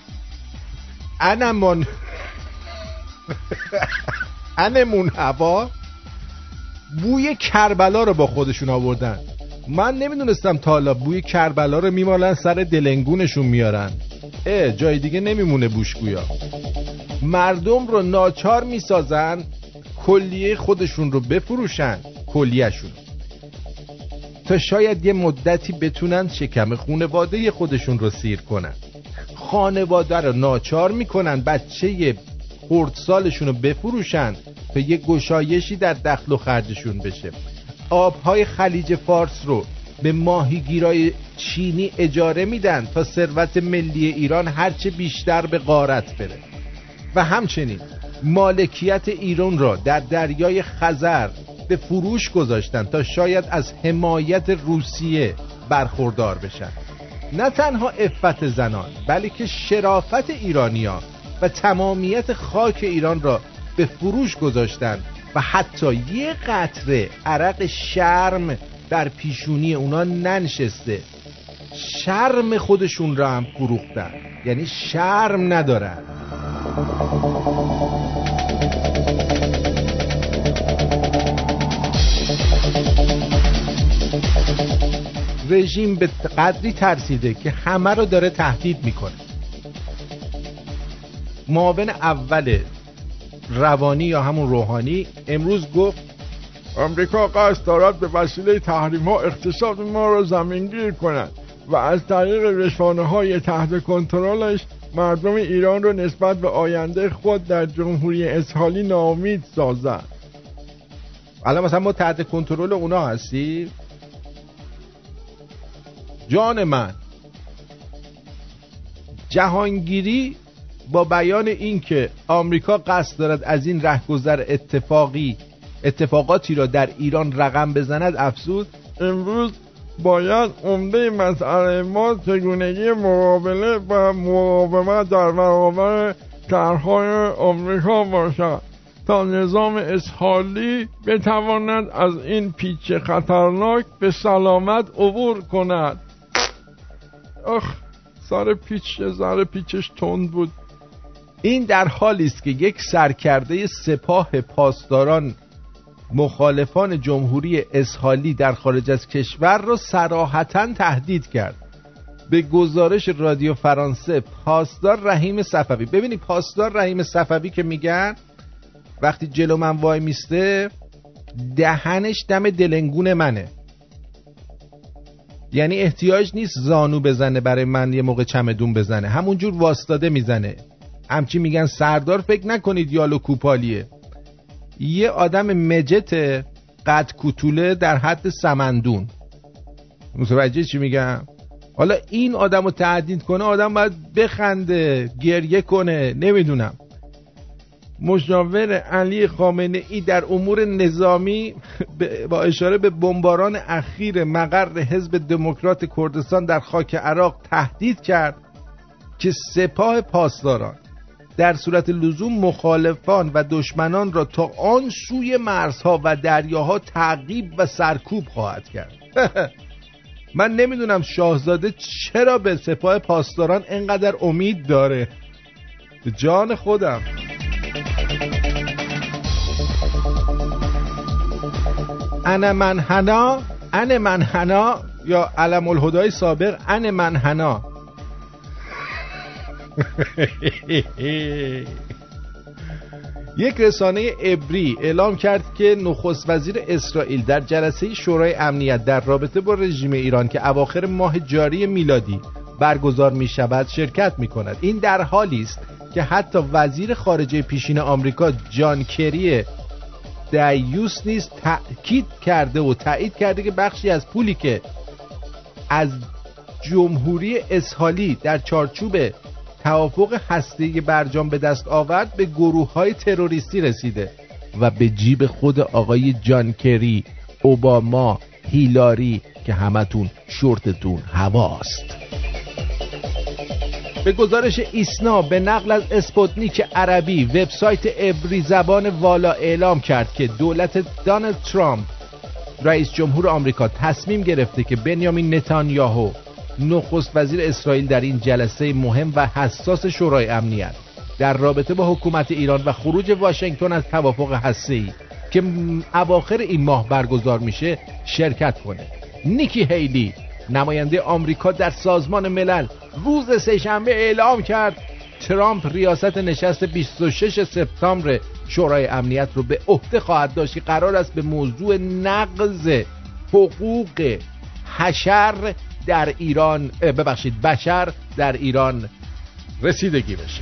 انا من انا من هوا. بوی کربلا رو با خودشون آوردن. من نمی‌دونستم تا حالا بوی کربلا رو میمالن سر دلنگونشون میارن اه جای دیگه نمیمونه بوشگویا مردم رو ناچار می‌سازن کلیه خودشون رو بفروشن کلیهشون تا شاید یه مدتی بتونن شکم خونواده خودشون رو سیر کنن. خانواده رو ناچار می‌کنن بچه خردسالشون رو بفروشن تا یه گشایشی در دخل و خرجشون بشه. آبهای خلیج فارس رو به ماهیگیرای چینی اجاره میدن تا ثروت ملی ایران هرچه بیشتر به غارت بره. و همچنین مالکیت ایران را در دریای خزر به فروش گذاشتن تا شاید از حمایت روسیه برخوردار بشن. نه تنها افت زنان بلکه شرافت ایرانیان و تمامیت خاک ایران را به فروش گذاشتن و حتی یه قطره عرق شرم در پیشونی اونا ننشسته. شرم خودشون را هم فروختن. یعنی شرم ندارن. رژیم به قدری ترسیده که همه رو داره تهدید می‌کنه. معاون اول روانی یا همون روحانی امروز گفت آمریکا قصد دارد به وسیله تحریم ها اقتصاد ما را زمینگیر کند و از طریق رسانه های تحت کنترلش مردم ایران را نسبت به آینده خود در جمهوری اسحالی ناامید سازد. الان مثلا ما تحت کنترل اونا هستی جان من. جهانگیری با بیان اینکه آمریکا قصد دارد از این رهگذر اتفاقی اتفاقاتی را در ایران رقم بزند افزود امروز باید عمده مسئله ما چگونگی مقابله و مقاومت در برابر طرحهای آمریکا باشد تا نظام اسحالی بتواند از این پیچ خطرناک به سلامت عبور کند. آخ سر پیچ ذره پیچش تند بود. این در حالی است که یک سرکرده سپاه پاسداران مخالفان جمهوری اسحالی در خارج از کشور را سراحتا تهدید کرد. به گزارش رادیو فرانسه پاسدار رحیم صفوی. ببینید پاسدار رحیم صفوی که میگن وقتی جلو من وای میسته دهنش دم دلنگون منه. یعنی احتیاج نیست زانو بزنه برای من یه موقع چمدون بزنه. همونجور واستاده می‌زنه. همچی میگن سردار فکر نکنید یالو کوپالیه. یه آدم مجت قد کوتوله در حد سمندون. متوجه چی میگم؟ حالا این آدم رو تهدید کنه آدم باید بخنده گریه کنه نمی‌دونم. مشاور علی خامنه ای در امور نظامی با اشاره به بمباران اخیر مقر حزب دموکرات کردستان در خاک عراق تهدید کرد که سپاه پاسداران در صورت لزوم مخالفان و دشمنان را تا آن سوی مرزها و دریاها تعقیب و سرکوب خواهد کرد. من نمی‌دونم شاهزاده چرا به سپاه پاسداران انقدر امید داره. جان خودم. انا منحنا ان منحنا یا علم الهدای سابق ان منحنا یک رسانه ابری اعلام کرد که نخست وزیر اسرائیل در جلسه شورای امنیت در رابطه با رژیم ایران که اواخر ماه جاری میلادی برگزار می شود شرکت می کند این در حالی است که حتی وزیر خارجه پیشین آمریکا جان کری دیوس نیز تأکید کرده و تایید کرده که بخشی از پولی که از جمهوری اسهالی در چارچوب توافق هسته‌ای برجام به دست آورد به گروه های تروریستی رسیده و به جیب خود آقای جان کری اوباما هیلاری که همتون شورتتون هواست. به گزارش ایسنا به نقل از اسپوتنیک عربی وبسایت عبری زبان والا اعلام کرد که دولت دانالد ترامپ رئیس جمهور آمریکا تصمیم گرفته که بنیامین نتانیاهو نخست وزیر اسرائیل در این جلسه مهم و حساس شورای امنیت در رابطه با حکومت ایران و خروج واشنگتن از توافق هسته‌ای که اواخر این ماه برگزار میشه شرکت کنه. نیکی هیلی نماینده آمریکا در سازمان ملل روز سهشنبه اعلام کرد ترامپ ریاست نشست 26 سپتامبر شورای امنیت رو به عهده خواهد داشت که قرار است به موضوع نقض حقوق حشر در ایران ببخشید بشر در ایران رسیدگی بشه.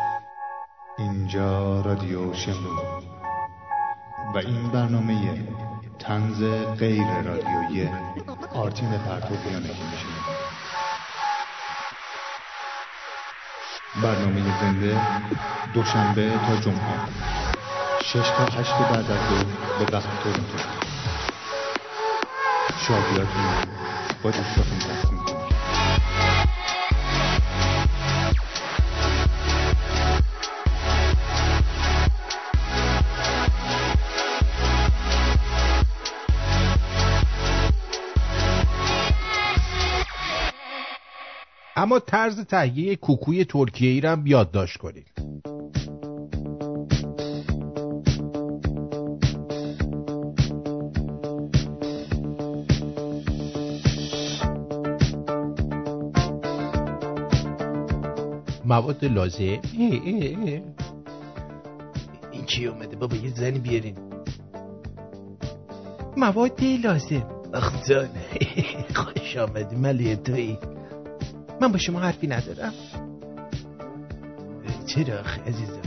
اینجا رادیو شمرون. و این برنامه تنز غیر رادیویی آرتین پرتوکیانه که میشونه برنامه زنده دوشنبه تا جمعه. شش تا هشت بعد از دو به وقت تورنتو. شادیاتون با دوستاتون تقسیم اما طرز تهیه کوکوی ترکیه ای را یادداشت کنید. مواد لازم. این چی اومده؟ بابا یه زنی بیارین. مواد لازم. آخ جان. خوش آمدی ملی توی من با شما حرفی ندارم. چرا آخه عزیزم؟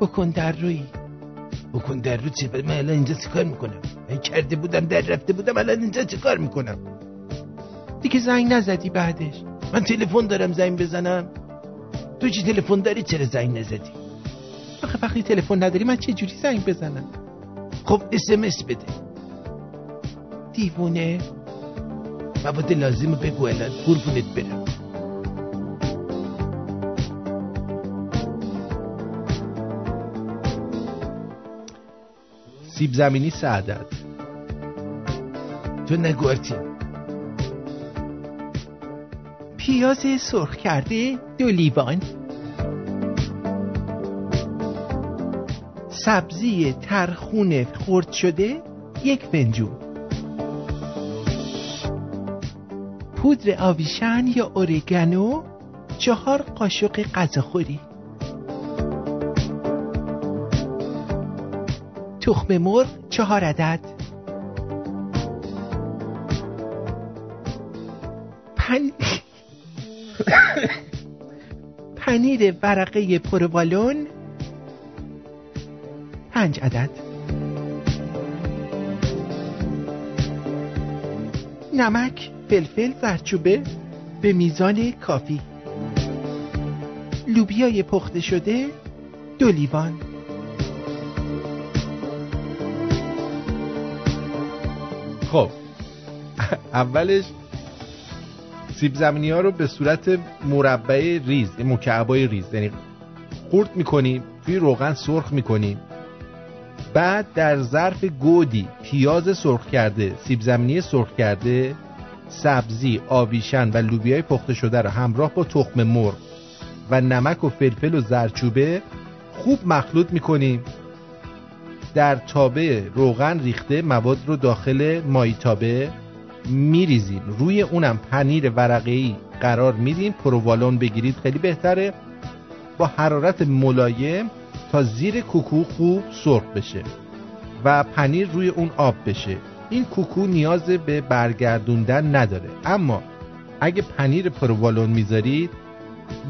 بکن در روی. بکن در رو چه من الان اینجا چه کار می‌کنم؟ من کرده بودم در رفته بودم الان اینجا چه کار می‌کنم؟ دیگه زنگ نزدی بعدش. من تلفن دارم زنگ بزنم. تو چی تلفن داری؟ چرا زنگ نزدی؟ آخه وقتی تلفن نداری من چه جوری زنگ بزنم؟ خب اسمس بده. دیوونه. مواد لازم بگو الان قربونت برم. سیب زمینی سعدت تو نگوارتی پیاز سرخ کرده دو لیوان. سبزی ترخون خرد شده یک فنجون. پودر آویشن یا اورگانو چهار قاشق غذاخوری. تخم مرغ چهار عدد. پن... پنیر ورقه پروالون پنج عدد. نمک فلفل زرچوبه به میزان کافی. لوبیای پخته شده دو لیوان. خب اولش سیب زمینی ها رو به صورت مربع ریز مکعبای ریز یعنی خورد می‌کنیم توی روغن سرخ می‌کنیم بعد در ظرف گودی پیاز سرخ کرده سیب زمینی سرخ کرده سبزی آویشن و لوبیای پخته شده رو همراه با تخم مرغ و نمک و فلفل و زرچوبه خوب مخلوط می‌کنیم در تابه روغن ریخته مواد رو داخل ماهیتابه میریزیم. روی اونم پنیر ورقه‌ای قرار میدیم. پرووالون بگیرید خیلی بهتره. با حرارت ملایم تا زیر کوکو خوب سرخ بشه و پنیر روی اون آب بشه. این کوکو نیاز به برگردوندن نداره. اما اگه پنیر پرووالون می‌ذارید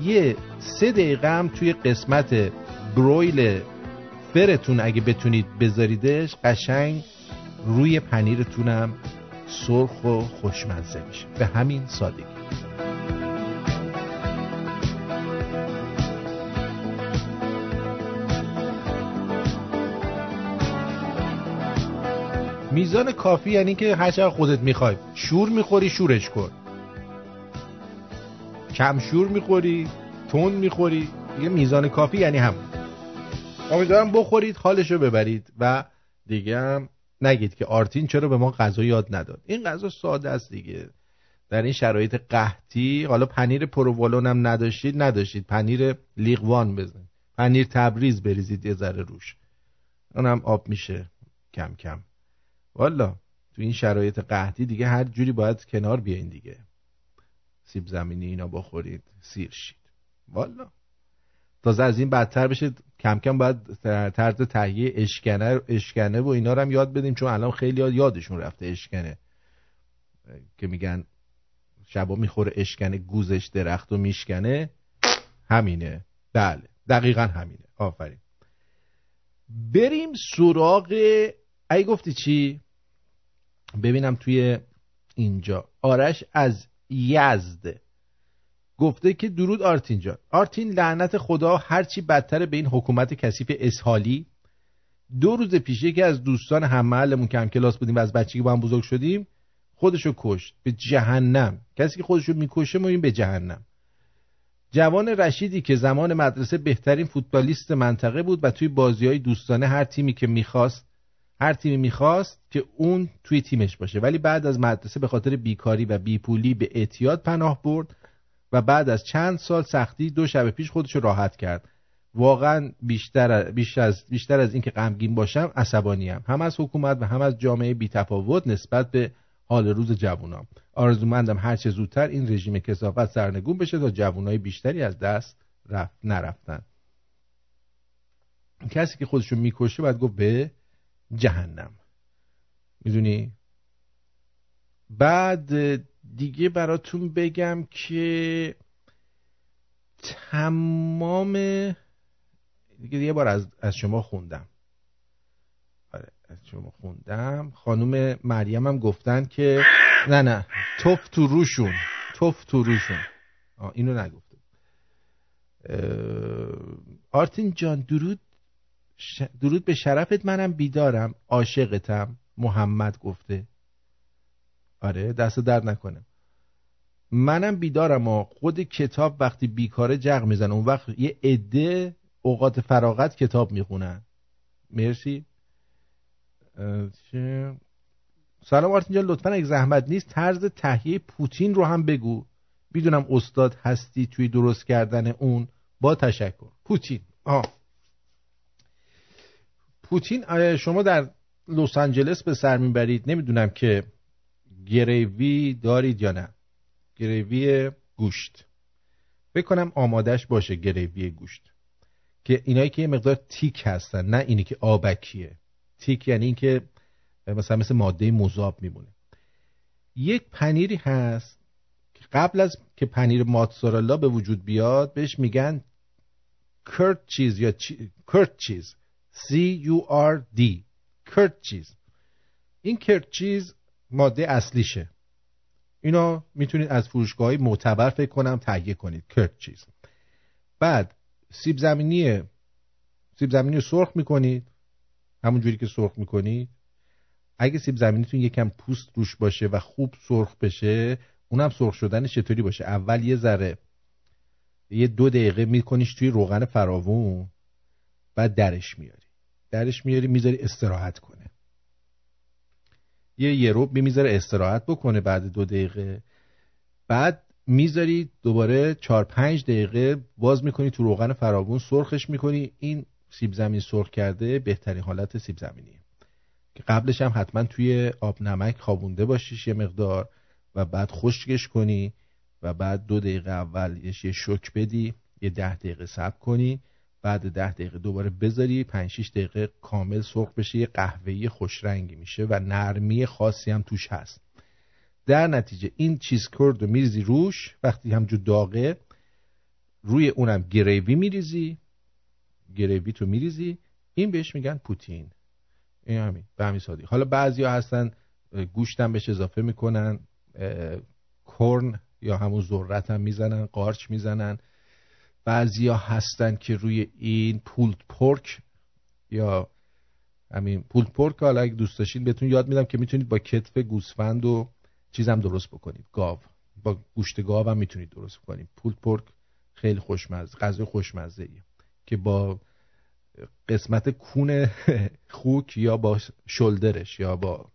یه سه دقیقه هم توی قسمت برویل فرتون اگه بتونید بذاریدش قشنگ روی پنیرتونم سرخ و خوشمزه میشه. به همین سادگی. میزان کافی یعنی که هر خودت می‌خوای. شور می‌خوری شورش کن. کم شور می‌خوری تون می‌خوری. یه میزان کافی یعنی هم امیدوارم بخورید حالشو ببرید و دیگه هم نگید که آرتین چرا به ما غذا یاد نداد. این غذا ساده است دیگه. در این شرایط قحطی حالا پنیر پروولون هم نداشتید نداشتید. پنیر لیغوان بزن پنیر تبریز بریزید یه ذره روش. اونم آب میشه کم کم. والا تو این شرایط قحطی دیگه هر جوری باید کنار بیاین دیگه. سیب زمینی اینا بخورید سیر شید. والا. تازه از این بدتر بشه. کم کم باید طرز تهیه اشکنه اشکنه و اینا رو هم یاد بدیم چون الان خیلی یادشون رفته اشکنه. که میگن شبا می‌خوره اشکنه گوزش درخت و میشکنه. همینه. بله. دقیقا همینه. آفرین. بریم سراغ ای گفتی چی؟ ببینم توی اینجا. آرش از یزد. گفته که درود آرتین جان. آرتین لعنت خدا هرچی بدتر به این حکومت کثیف اسحالی دو روز پیش یکی از دوستان هم محلمون که هم کلاس بودیم و از بچگی با هم بزرگ شدیم خودشو کشت به جهنم. کسی که خودشو می‌کشه ما به جهنم. جوان رشیدی که زمان مدرسه بهترین فوتبالیست منطقه بود و توی بازی های دوستانه هر تیمی که می‌خواست هر تیمی می‌خواست که اون توی تیمش باشه. ولی بعد از مدرسه به خاطر بیکاری و بیپولی به اعتیاد پناه برد. و بعد از چند سال سختی دو شب پیش خودش راحت کرد. واقعا بیشتر, بیشتر از بیشتر از اینکه غمگین باشم عصبانی هم. از حکومت و هم از جامعه بی تفاوت نسبت به حال روز جوونام. آرزومندم هر چه زودتر این رژیم کسافت سرنگون بشه تا جوانای بیشتری از دست رفت نرفتن. کسی که خودشو می‌کشه باید گفت به جهنم. می‌دونی؟ بعد دیگه براتون بگم که تمام دیگه یه بار از, از شما خوندم. آره از شما خوندم. خانم مریم هم گفتن که نه نه توف تو روشون توف تو روشون. آه اینو نگفته آرتین جان درود درود به شرفت منم بیدارم عاشقتم محمد گفته. آره دست درد نکنه. منم بیدارم و خود کتاب وقتی بیکاره جغ می‌زنه اون وقت یه عده اوقات فراغت کتاب می‌خونن. مرسی. سلام آرتین جان لطفا اگه زحمت نیست طرز تهیه پوتین رو هم بگو. می‌دونم استاد هستی توی درست کردن اون. با تشکر. پوتین. آه. پوتین شما در لس آنجلس به سر می‌برید. نمی‌دونم که گریوی دارید یا نه؟ گریوی گوشت. بکنم آمادش باشه گریوی گوشت. که اینایی که یه مقدار تیک هستن نه اینی که آبکیه. تیک یعنی اینکه مثلا مثل ماده مذاب میمونه. یک پنیری هست که قبل از که پنیر ماتزارلا به وجود بیاد بهش میگن کرت چیز یا چی... چیز. C U R D. کرت چیز. این کرت چیز ماده اصلیشه. اینو می‌تونید از فروشگاه های معتبر فکر کنم تهیه کنید. کرت چیز. بعد سیب زمینی سیب زمینی رو سرخ می‌کنید. همون جوری که سرخ می‌کنید. اگه سیب زمینیتون یکم پوست روش باشه و خوب سرخ بشه اونم سرخ شدنش چطوری باشه؟ اول یه ذره یه دو دقیقه میکنیش توی روغن فراوون بعد درش میاری. درش میاری می‌ذاری استراحت کنه. یه یه روب می‌ذاره استراحت بکنه بعد دو دقیقه. بعد می‌ذاری دوباره چار پنج دقیقه باز می‌کنی تو روغن فراوون سرخش می‌کنی. این سیب زمین سرخ کرده بهترین حالت سیب زمینیه. که قبلش هم حتما توی آب نمک خوابونده باشیش یه مقدار و بعد خشکش کنی و بعد دو دقیقه اول یه شک بدی یه ده دقیقه صبر کنی. بعد ده دقیقه دوباره بذاری 5 6 دقیقه کامل سرخ بشه یه قهوه‌ای خوش رنگی میشه و نرمی خاصی هم توش هست. در نتیجه این چیز کرد میریزی روش وقتی همجور داغه روی اونم گریوی میریزی گریوی تو میریزی این بهش میگن پوتین. این همین به همین سادی حالا بعضی ها هستن گوشتم بهش اضافه می‌کنن کرن یا همون ذرت هم می‌زنن قارچ می‌زنن. بعضیا هستن که روی این پولت پورک یا همین پولت پورک حالا اگه دوست داشتین بهتون یاد میدم که می‌تونید با کتف گوسفند و چیزم درست بکنید. گاو. با گوشت گاو هم می‌تونید درست بکنید. پولت پورک خیلی خوشمزه غذای خوشمزه ایه که با قسمت کون خوک یا با شلدرش یا با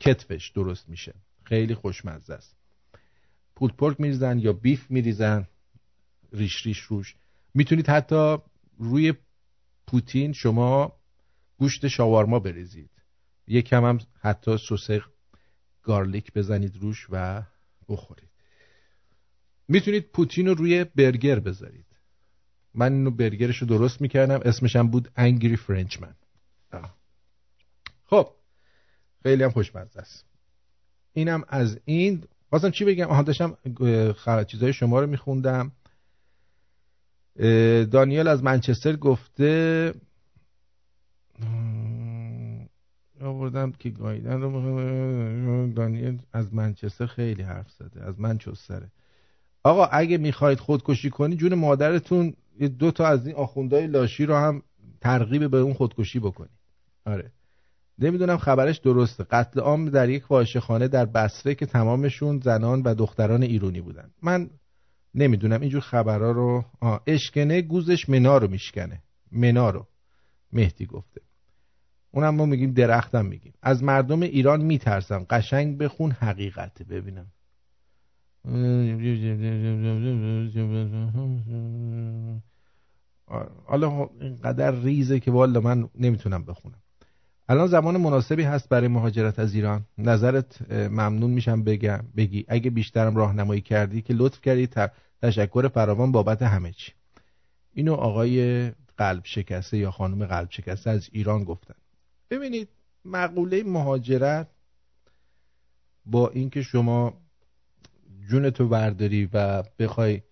کتفش درست میشه. خیلی خوشمزه است. پولت پورک میریزن یا بیف میریزن؟ ریش ریش روش. می‌تونید حتی روی پوتین شما گوشت شاوارما بریزید. یکم هم حتی سس گارلیک بزنید روش و بخورید. می‌تونید پوتین رو روی برگر بذارید. من اینو برگرش رو درست می‌کردم. اسمش هم بود انگری فرنچمن خب خیلی هم خوشمزه است. اینم از این. بازم چی بگم؟ آها داشتم چیزای شما رو میخوندم. دانیل از منچستر گفته آوردم که گایدن رو دانیل از منچستر خیلی حرف زده از منچستره آقا اگه می‌خواید خودکشی کنی جون مادرتون دو تا از این آخوندهای لاشی رو هم ترغیب به اون خودکشی بکنی. آره. نمی‌دونم خبرش درسته. قتل عام در یک خانه در بسره که تمامشون زنان و دختران ایرونی بودن. من نمی‌دونم اینجور خبرها رو اشکنه گوزش منا رو میشکنه. منا رو. مهدی گفته. اونم ما میگیم درختم میگیم. از مردم ایران میترسم. قشنگ بخون حقیقته ببینم. حالا اینقدر ریزه که والا من نمی‌تونم بخونم. الان زمان مناسبی هست برای مهاجرت از ایران. نظرت ممنون میشم بگم بگی. اگه بیشترم راهنمایی کردی که لطف کردی تشکر فراوان بابت همه چی. اینو آقای قلب شکسته یا خانم قلب شکسته از ایران گفتن. ببینید مقوله مهاجرت با اینکه شما جونتو برداری و بخوای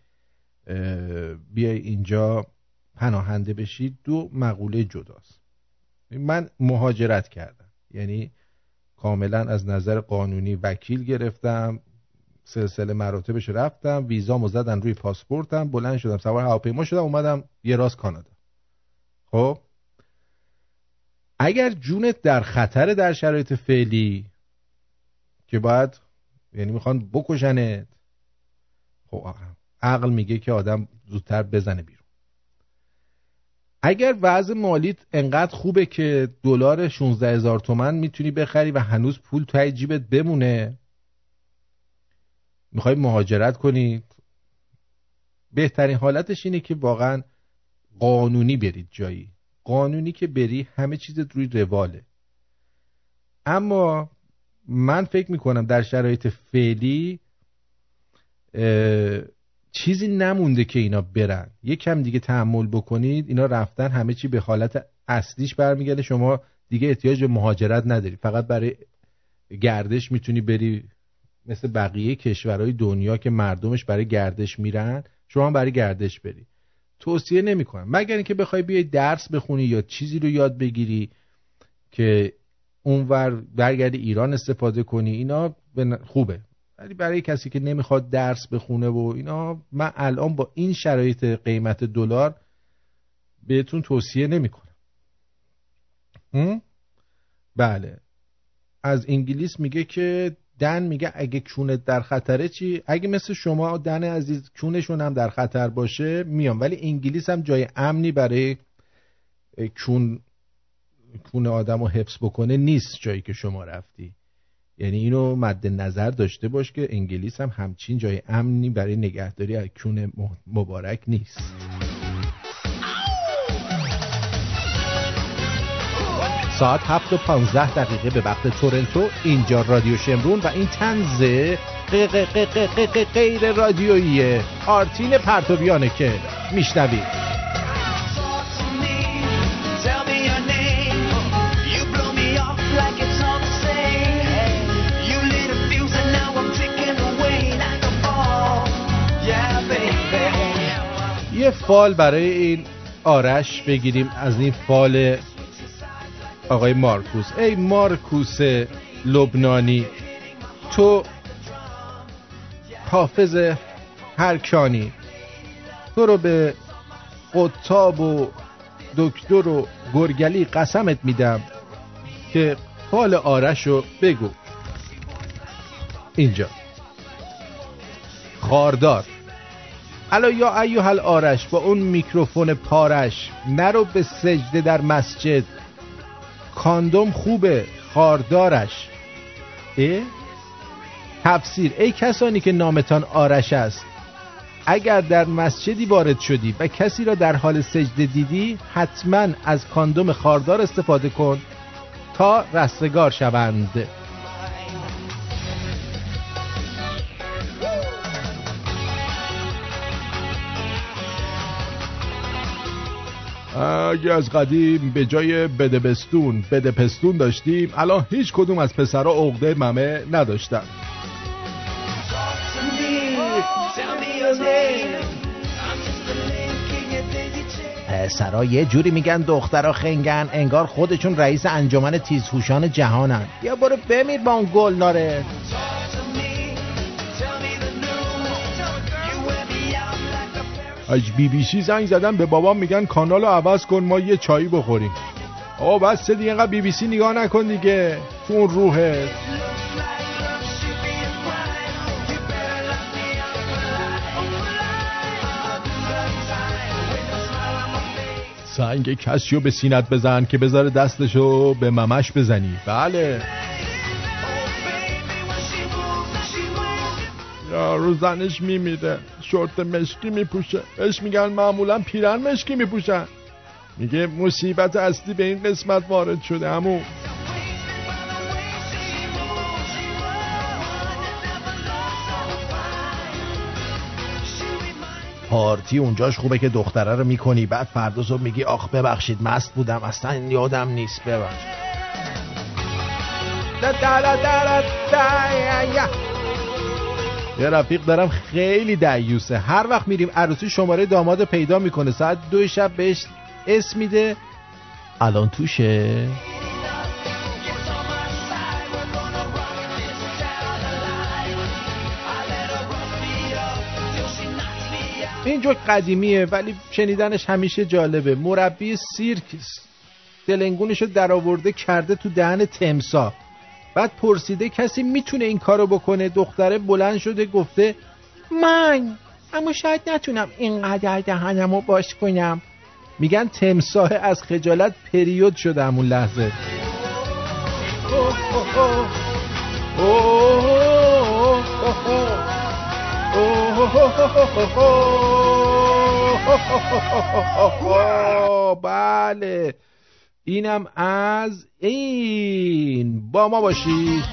بیای اینجا پناهنده بشی دو مقوله جداست. من مهاجرت کردم. یعنی کاملا از نظر قانونی وکیل گرفتم. سلسله مراتبش رفتم ویزامو زدن روی پاسپورتم بلند شدم سوار هواپیما شدم اومدم یه راست کانادا. خب؟ اگر جونت در خطر در شرایط فعلی که باید یعنی می‌خوان بکشنت خب عقل میگه که آدم زودتر بزنه بیرون. اگر وضع مالیت انقدر خوبه که دلار 16 هزار تومن می‌تونی بخری و هنوز پول توی جیبت بمونه می‌خوای مهاجرت کنید. بهترین حالتش اینه که واقعا قانونی برید جایی. قانونی که بری همه چیز روی رواله. اما من فکر می‌کنم در شرایط فعلی چیزی نمونده که اینا برن. یک کم دیگه تحمل بکنید اینا رفتن همه چی به حالت اصلیش برمیگرده. شما دیگه احتیاج به مهاجرت نداری فقط برای گردش می‌تونی بری مثل بقیه کشورهای دنیا که مردمش برای گردش میرن شما برای گردش بری. توصیه نمی‌کنم. مگر اینکه بخوای بیای درس بخونی یا چیزی رو یاد بگیری که اونور برگردی ایران استفاده کنی اینا خوبه. ولی برای کسی که نمی‌خواد درس بخونه و اینا من الان با این شرایط قیمت دلار بهتون توصیه نمی‌کنم. بله. از انگلیس میگه که دن میگه اگه کونت در خطره چی؟ اگه مثل شما دن عزیز کونشون هم در خطر باشه میام. ولی انگلیس هم جای امنی برای کون کون آدم رو حفظ بکنه نیست جایی که شما رفتی. یعنی اینو مد نظر داشته باش که انگلیس هم همچین جای امنی برای نگهداری از کون مبارک نیست. ساعت هفت و پانزده دقیقه به وقت تورنتو اینجا رادیو شمرون و این تنز غیر رادیویی آرتین پرتویانه که میشنوید. یه فال برای این آرش بگیریم از این فال آقای مارکوس. ای مارکوس لبنانی تو حافظ هرکانی تو رو به قطاب و دکتر و گرگلی قسمت میدم که فال آرش رو بگو. اینجا. خاردار. الا یا ایوهل آرش با اون میکروفون پارش نرو به سجده در مسجد. کاندوم خوبه خاردارش. اه؟ تفسیر. ای کسانی که نامتان آرش است اگر در مسجدی وارد شدی و کسی را در حال سجده دیدی حتما از کاندوم خاردار استفاده کن تا رستگار شوند. اگه از قدیم به جای بدبستون بدپستون داشتیم. الان هیچ کدوم از پسرها عقده ممه نداشتن. پسرا یه جوری میگن دخترها خنگن انگار خودشون رئیس انجمن تیزهوشان جهانن. یا برو بمیر با اون گل ناره از بی بی سی زنگ زدن به بابام میگن کانال رو عوض کن ما یه چایی بخوریم. او بس دیگه اینقدر بی بی سی نگاه نکن دیگه. تو اون روحت سنگ کسیو به سینت بزن که بذاره دستشو به ممش بزنی. بله. رو زنش میمیره. شورت مشکی میپوشه. اش میگن معمولا پیرن مشکی میپوشن. میگه مصیبت اصلی به این قسمت وارد شده همون پارتی اونجاش خوبه که دختره رو می‌کنی بعد فردا صبح میگی آخ ببخشید مست بودم اصلا یادم نیست ببخشید. یه رفیق دارم خیلی دیوسه هر وقت میریم عروسی شماره داماد پیدا می‌کنه. ساعت دو شب بهش اسم میده. الان توشه. این جوک قدیمیه ولی شنیدنش همیشه جالبه. مربی سیرک دلنگونش رو در آورده کرده تو دهن تمسا. بعد پرسیده کسی می‌تونه این کارو بکنه؟ دختره بلند شده گفته من اما شاید نتونم اینقدر دهنم رو باش کنم. میگن تمساه از خجالت پریود شده همون لحظه. بله. اینم از این. با ما باشید.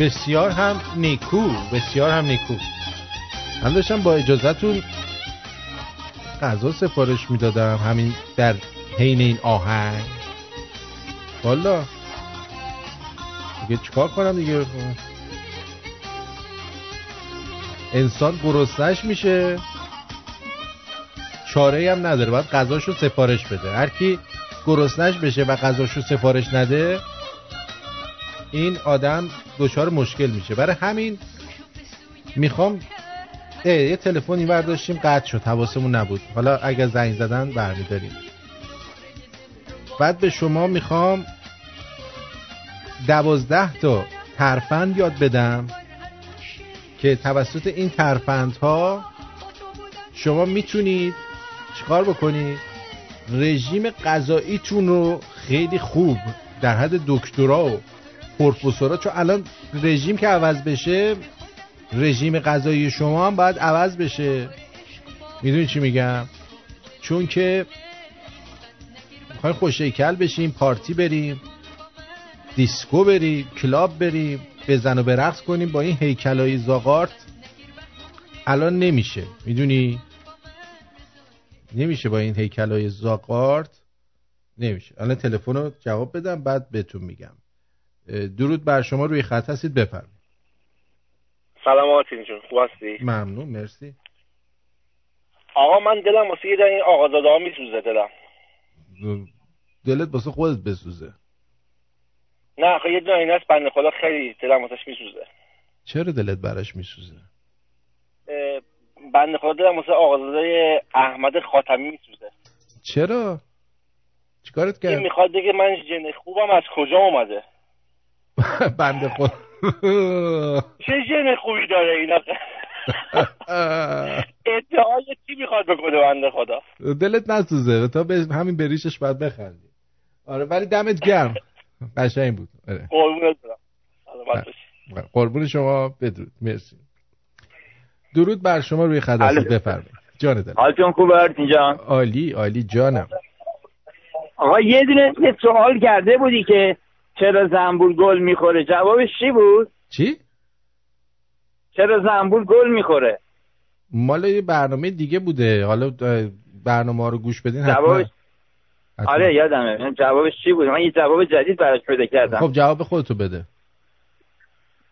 بسیار هم نیکو بسیار هم نیکو. من داشتم با اجازهتون غذا سفارش می‌دادم همین در حین این آهنگ. والا. دیگه چیکار کنم دیگه؟ انسان گرسنش میشه. چاره هم نداره باید غذاشو سفارش بده. هر کی گرسنش بشه و غذاشو سفارش نده این آدم دچار مشکل میشه. برای همین می‌خوام یه تلفنی برداشتیم قطع شد. حواسمون نبود. حالا اگر زنگ زدن برمیداریم. بعد به شما می‌خوام دوازده تا ترفند یاد بدم که توسط این ترفندها شما می‌تونید چیکار بکنید؟ رژیم غذاییتون رو خیلی خوب در حد دکترا و پروفسورا چون الان رژیم که عوض بشه رژیم غذایی شما هم باید عوض بشه. می‌دونی چی میگم؟ چون که می‌خوایم خوشیکل بشیم پارتی بریم دیسکو بریم club بریم بزن و برقص کنیم با این هیکلای زاغارت. الان نمیشه. می‌دونی؟ نمیشه با این هیکلای زاغارت. نمیشه. الان تلفن رو جواب بدم بعد بهتون میگم. درود بر شما روی خط هستید بفرمایید. سلام آرتین جون خوب هستی؟ ممنون مرسی. آقا من دلم واسه یه این آقازاده ها میسوزه دلم. دلت واسه خودت بسوزه. نه خب یه دونه این است بنده خدا خیلی دلم واسش میسوزه. چرا دلت براش میسوزه؟ بنده خدا دلم واسه آقازاده احمد خاتمی میسوزه. چرا؟ چیکارت کرد؟ می‌خواد بگه من جن خوبم از کجا اومده؟ بنده خدا. چه جن خوبی داره اینا؟ ادعای چی می‌خواد بکنه بنده خدا؟ دلت نسوزه. تا به همین بریشش باید بخندی. آره ولی دمت گرم. قشنگ بود. آره. قربونت برم. قربون شما. بدرود. مرسی. درود بر شما. روی هستید بفرمایید. جان دل حالتون خوبه جان عالی عالی. جانم. آقا یه دونه سوال کرده بودی که چرا زنبور گل می‌خوره؟ جوابش چی بود؟ چی؟ چرا زنبور گل می‌خوره؟ مال یه برنامه دیگه بوده. حالا برنامه ها رو گوش بدین جوابش آره یادمه. جوابش چی بود؟ من یه جواب جدید براش پیدا کردم. خب جواب خودتو بده.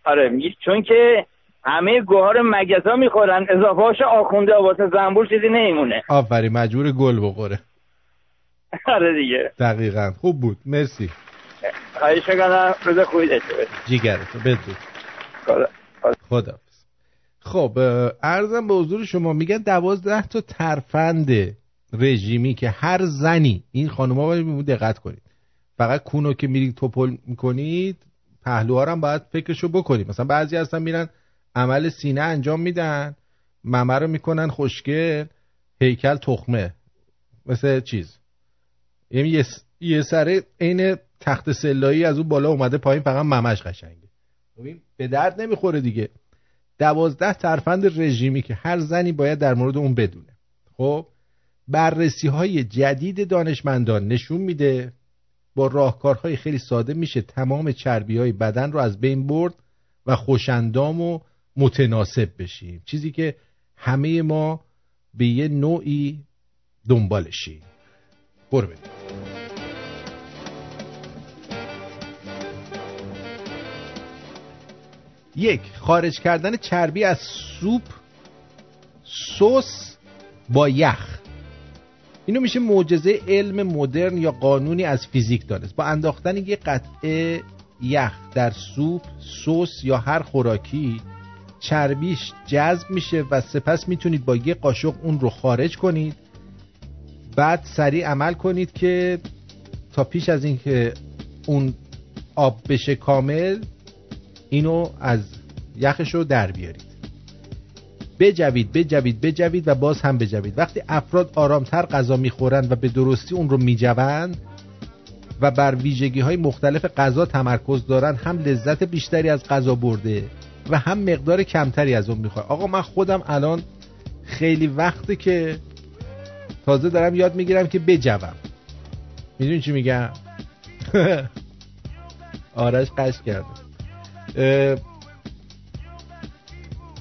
آره چون که همه گوهار مگزا می‌خورن اضافه هاش آخونده واسه زنبور چیزی نمیمونه. آفرین مجبور گل بخوره. آره دیگه. دقیقا. خوب بود. مرسی. خواهش می‌کنم روز خوبی داشته جیگرتو بدرود خدا. خب ارزم به حضور شما میگن دوازده تا ترفند رژیمی که هر زنی این خانوما باید دقت کنید. فقط کونو که میرید توپل می‌کنید پهلوها هم باید فکرشو بکنید مثلا بعضی هستن میرن عمل سینه انجام میدن ممه رو می‌کنن خوشگل هیکل تخمه مثل چیز. یعنی یه, یه سره عین تخت سلایی از اون بالا اومده پایین فقط ممش قشنگه. خب به درد نمی‌خوره دیگه. دوازده ترفند رژیمی که هر زنی باید در مورد اون بدونه. خب بررسی های جدید دانشمندان نشون میده با راهکارهای خیلی ساده میشه تمام چربی های بدن رو از بین برد و خوشندام و متناسب بشیم. چیزی که همه ما به یه نوعی دنبالشیم. برو بریم یک خارج کردن چربی از سوپ سس با یخ. اینو میشه معجزه علم مدرن یا قانونی از فیزیک دانست. با انداختن یه قطعه یخ در سوپ سس یا هر خوراکی چربیش جذب میشه و سپس می‌تونید با یه قاشق اون رو خارج کنید. بعد سریع عمل کنید که تا پیش از اینکه اون آب بشه کامل اینو از یخش رو در بیارید. بجوید بجوید بجوید و باز هم بجوید. وقتی افراد آرامتر غذا می‌خورند و به درستی اون رو میجوند و بر ویژگی های مختلف غذا تمرکز دارن هم لذت بیشتری از غذا برده و هم مقدار کمتری از اون می‌خواد آقا من خودم الان خیلی وقته که تازه دارم یاد می‌گیرم که بجوم. می‌دونی چی میگم؟ آرش قش کرده.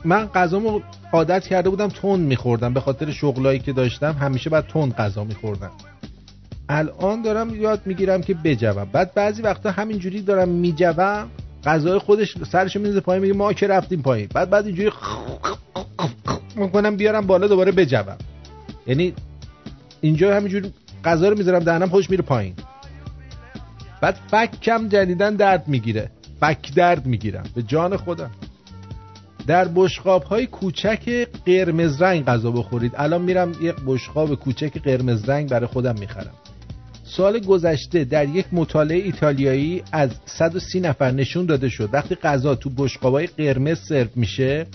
من غذامو عادت کرده بودم تند میخوردم. به خاطر شغلایی که داشتم همیشه بعد تند غذا میخوردم. الان دارم یاد می‌گیرم که بجوم. بعد بعضی وقتا همینجوری دارم میجوم غذای خودش سرش میزه پایین میگه ما که رفتیم پایین. بعد بعد اینجوری می‌کنم بیارم بالا دوباره بجوم. یعنی اینجا همینجوری غذا رو می‌ذارم دهنم خودش میره پایین. بعد فکم جدیدن درد می‌گیره. فک درد می‌گیرم. به جان خودم. در بشقاب های کوچک قرمز رنگ غذا بخورید. الان میرم یک بشقاب کوچک قرمز رنگ برای خودم می‌خرم. سال گذشته در یک مطالعه ایتالیایی از 130 نفر نشون داده شد. وقتی غذا تو بشقابای قرمز سرو میشه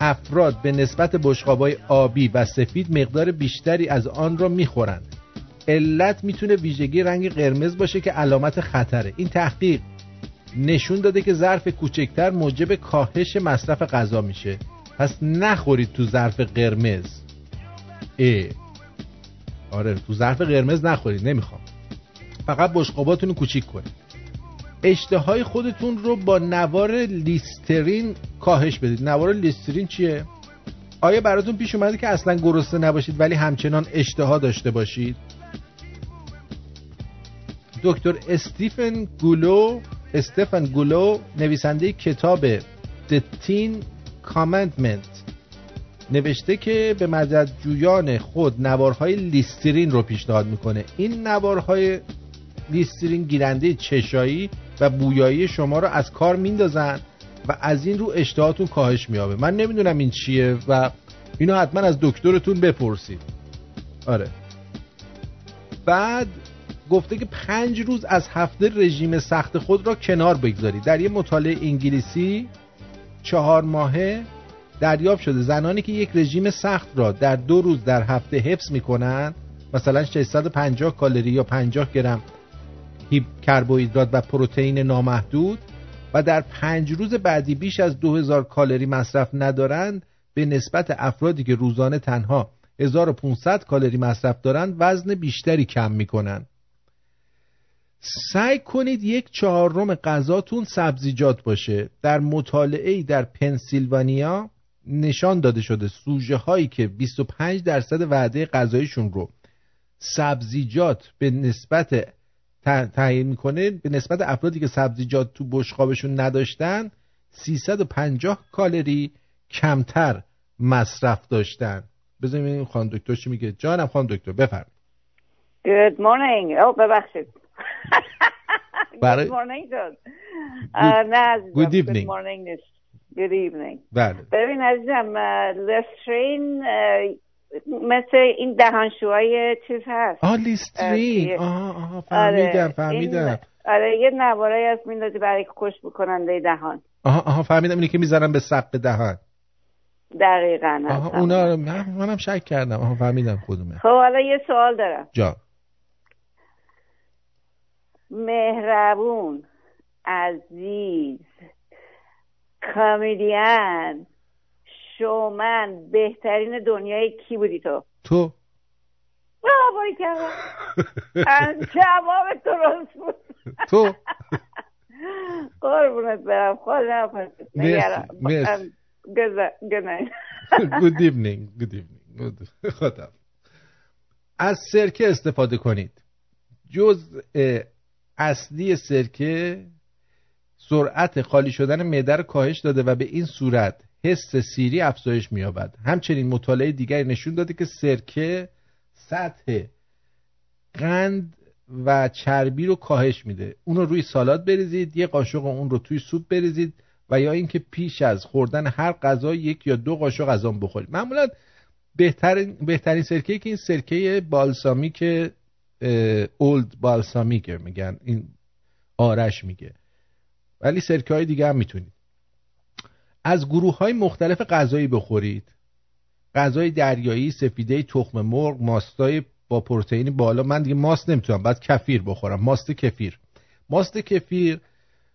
افراد به نسبت بشقابای آبی و سفید مقدار بیشتری از آن را می‌خورند. علت می‌تونه ویژگی رنگ قرمز باشه که علامت خطره. این تحقیق نشون داده که ظرف کوچکتر موجب کاهش مصرف غذا میشه. پس نخورید تو ظرف قرمز. ای. آره تو ظرف قرمز نخورید نمی‌خوام. فقط بشقاباتون رو کوچیک کنید. اشتهای خودتون رو با نوار لیسترین کاهش بدید. نوار لیسترین چیه؟ آیا براتون پیش اومده که اصلا گرسنه نباشید ولی همچنان اشتها داشته باشید؟ دکتر استیفن گولو استفن گولو نویسنده کتاب The Teen Commandment. نوشته که به مددجویان خود نوارهای لیسترین رو پیشنهاد می‌کنه. این نوارهای لیسترین گیرنده چشایی و بویایی شما رو از کار میندازن و از این رو اشتهاتون کاهش میابه من نمی‌دونم این چیه و اینو حتما از دکترتون بپرسید. آره. بعد گفته که پنج روز از هفته رژیم سخت خود را کنار بگذارید در یه مطالعه انگلیسی چهار ماهه دریافت شده. زنانی که یک رژیم سخت را در دو روز در هفته حفظ می‌کنن مثلا 650 کالری یا 50 گرم کربوهیدرات و پروتئین نامحدود و در پنج روز بعدی بیش از 2000 کالری مصرف ندارند به نسبت افرادی که روزانه تنها 1500 کالری مصرف دارند وزن بیشتری کم می‌کنند. سعی کنید یک چهارم غذاتون سبزیجات باشه در مطالعه در پنسیلوانیا نشان داده شده سوژه هایی که 25 درصد وعده غذایشون رو سبزیجات به نسبت تعیین می‌کنه به نسبت افرادی که سبزیجات تو بشقابشون نداشتن 350 کالری کمتر مصرف داشتن بذاریم این خانم دکتر چی میگه جانم خانم دکتر بفرمایید Good morning. Oh, ببخشید. برای... Good morning Good, نه good evening. Good morning نیست. Good evening. بله ببین عزیزم لسترین مثل این دهانشوهای چیز هست آه لیسترین آه آه فهمیدم فهمیدم آره یه نوارایی هست میندازی برای خوش بکننده دهان آها آها فهمیدم اینه که می‌ذارم به سقف دهان دقیقا آها اونا منم شک کردم آها فهمیدم کدومه خب حالا یه سوال دارم جا مهربون عزیز کامیدین. شومن بهترین دنیای کی بودی تو؟ تو. باری کردم جواب درست بود. تو. قربونت برم. خود مرسی Good evening Good evening. خدا از سرکه استفاده کنید. جز اصلی سرکه سرعت خالی شدن معده رو کاهش داده و به این صورت حس سیری افزایش می‌یابد. همچنین مطالعه دیگری نشون داده که سرکه سطح قند و چربی رو کاهش میده. اون رو روی سالاد بریزید یه قاشق اون رو توی سوپ بریزید و یا اینکه پیش از خوردن هر غذا یک یا دو قاشق از آن بخورید. معمولا بهترین بهترین سرکه که این سرکه بالسامیک اولد بالسامیک میگن این آرش میگه. ولی سرکه های دیگه هم می‌تونید. از گروه های مختلف غذایی بخورید. غذای دریایی سفیده تخم مرغ ماستای با پروتئین بالا. من دیگه ماست نمی‌تونم بعد کفیر بخورم. ماست کفیر. ماست کفیر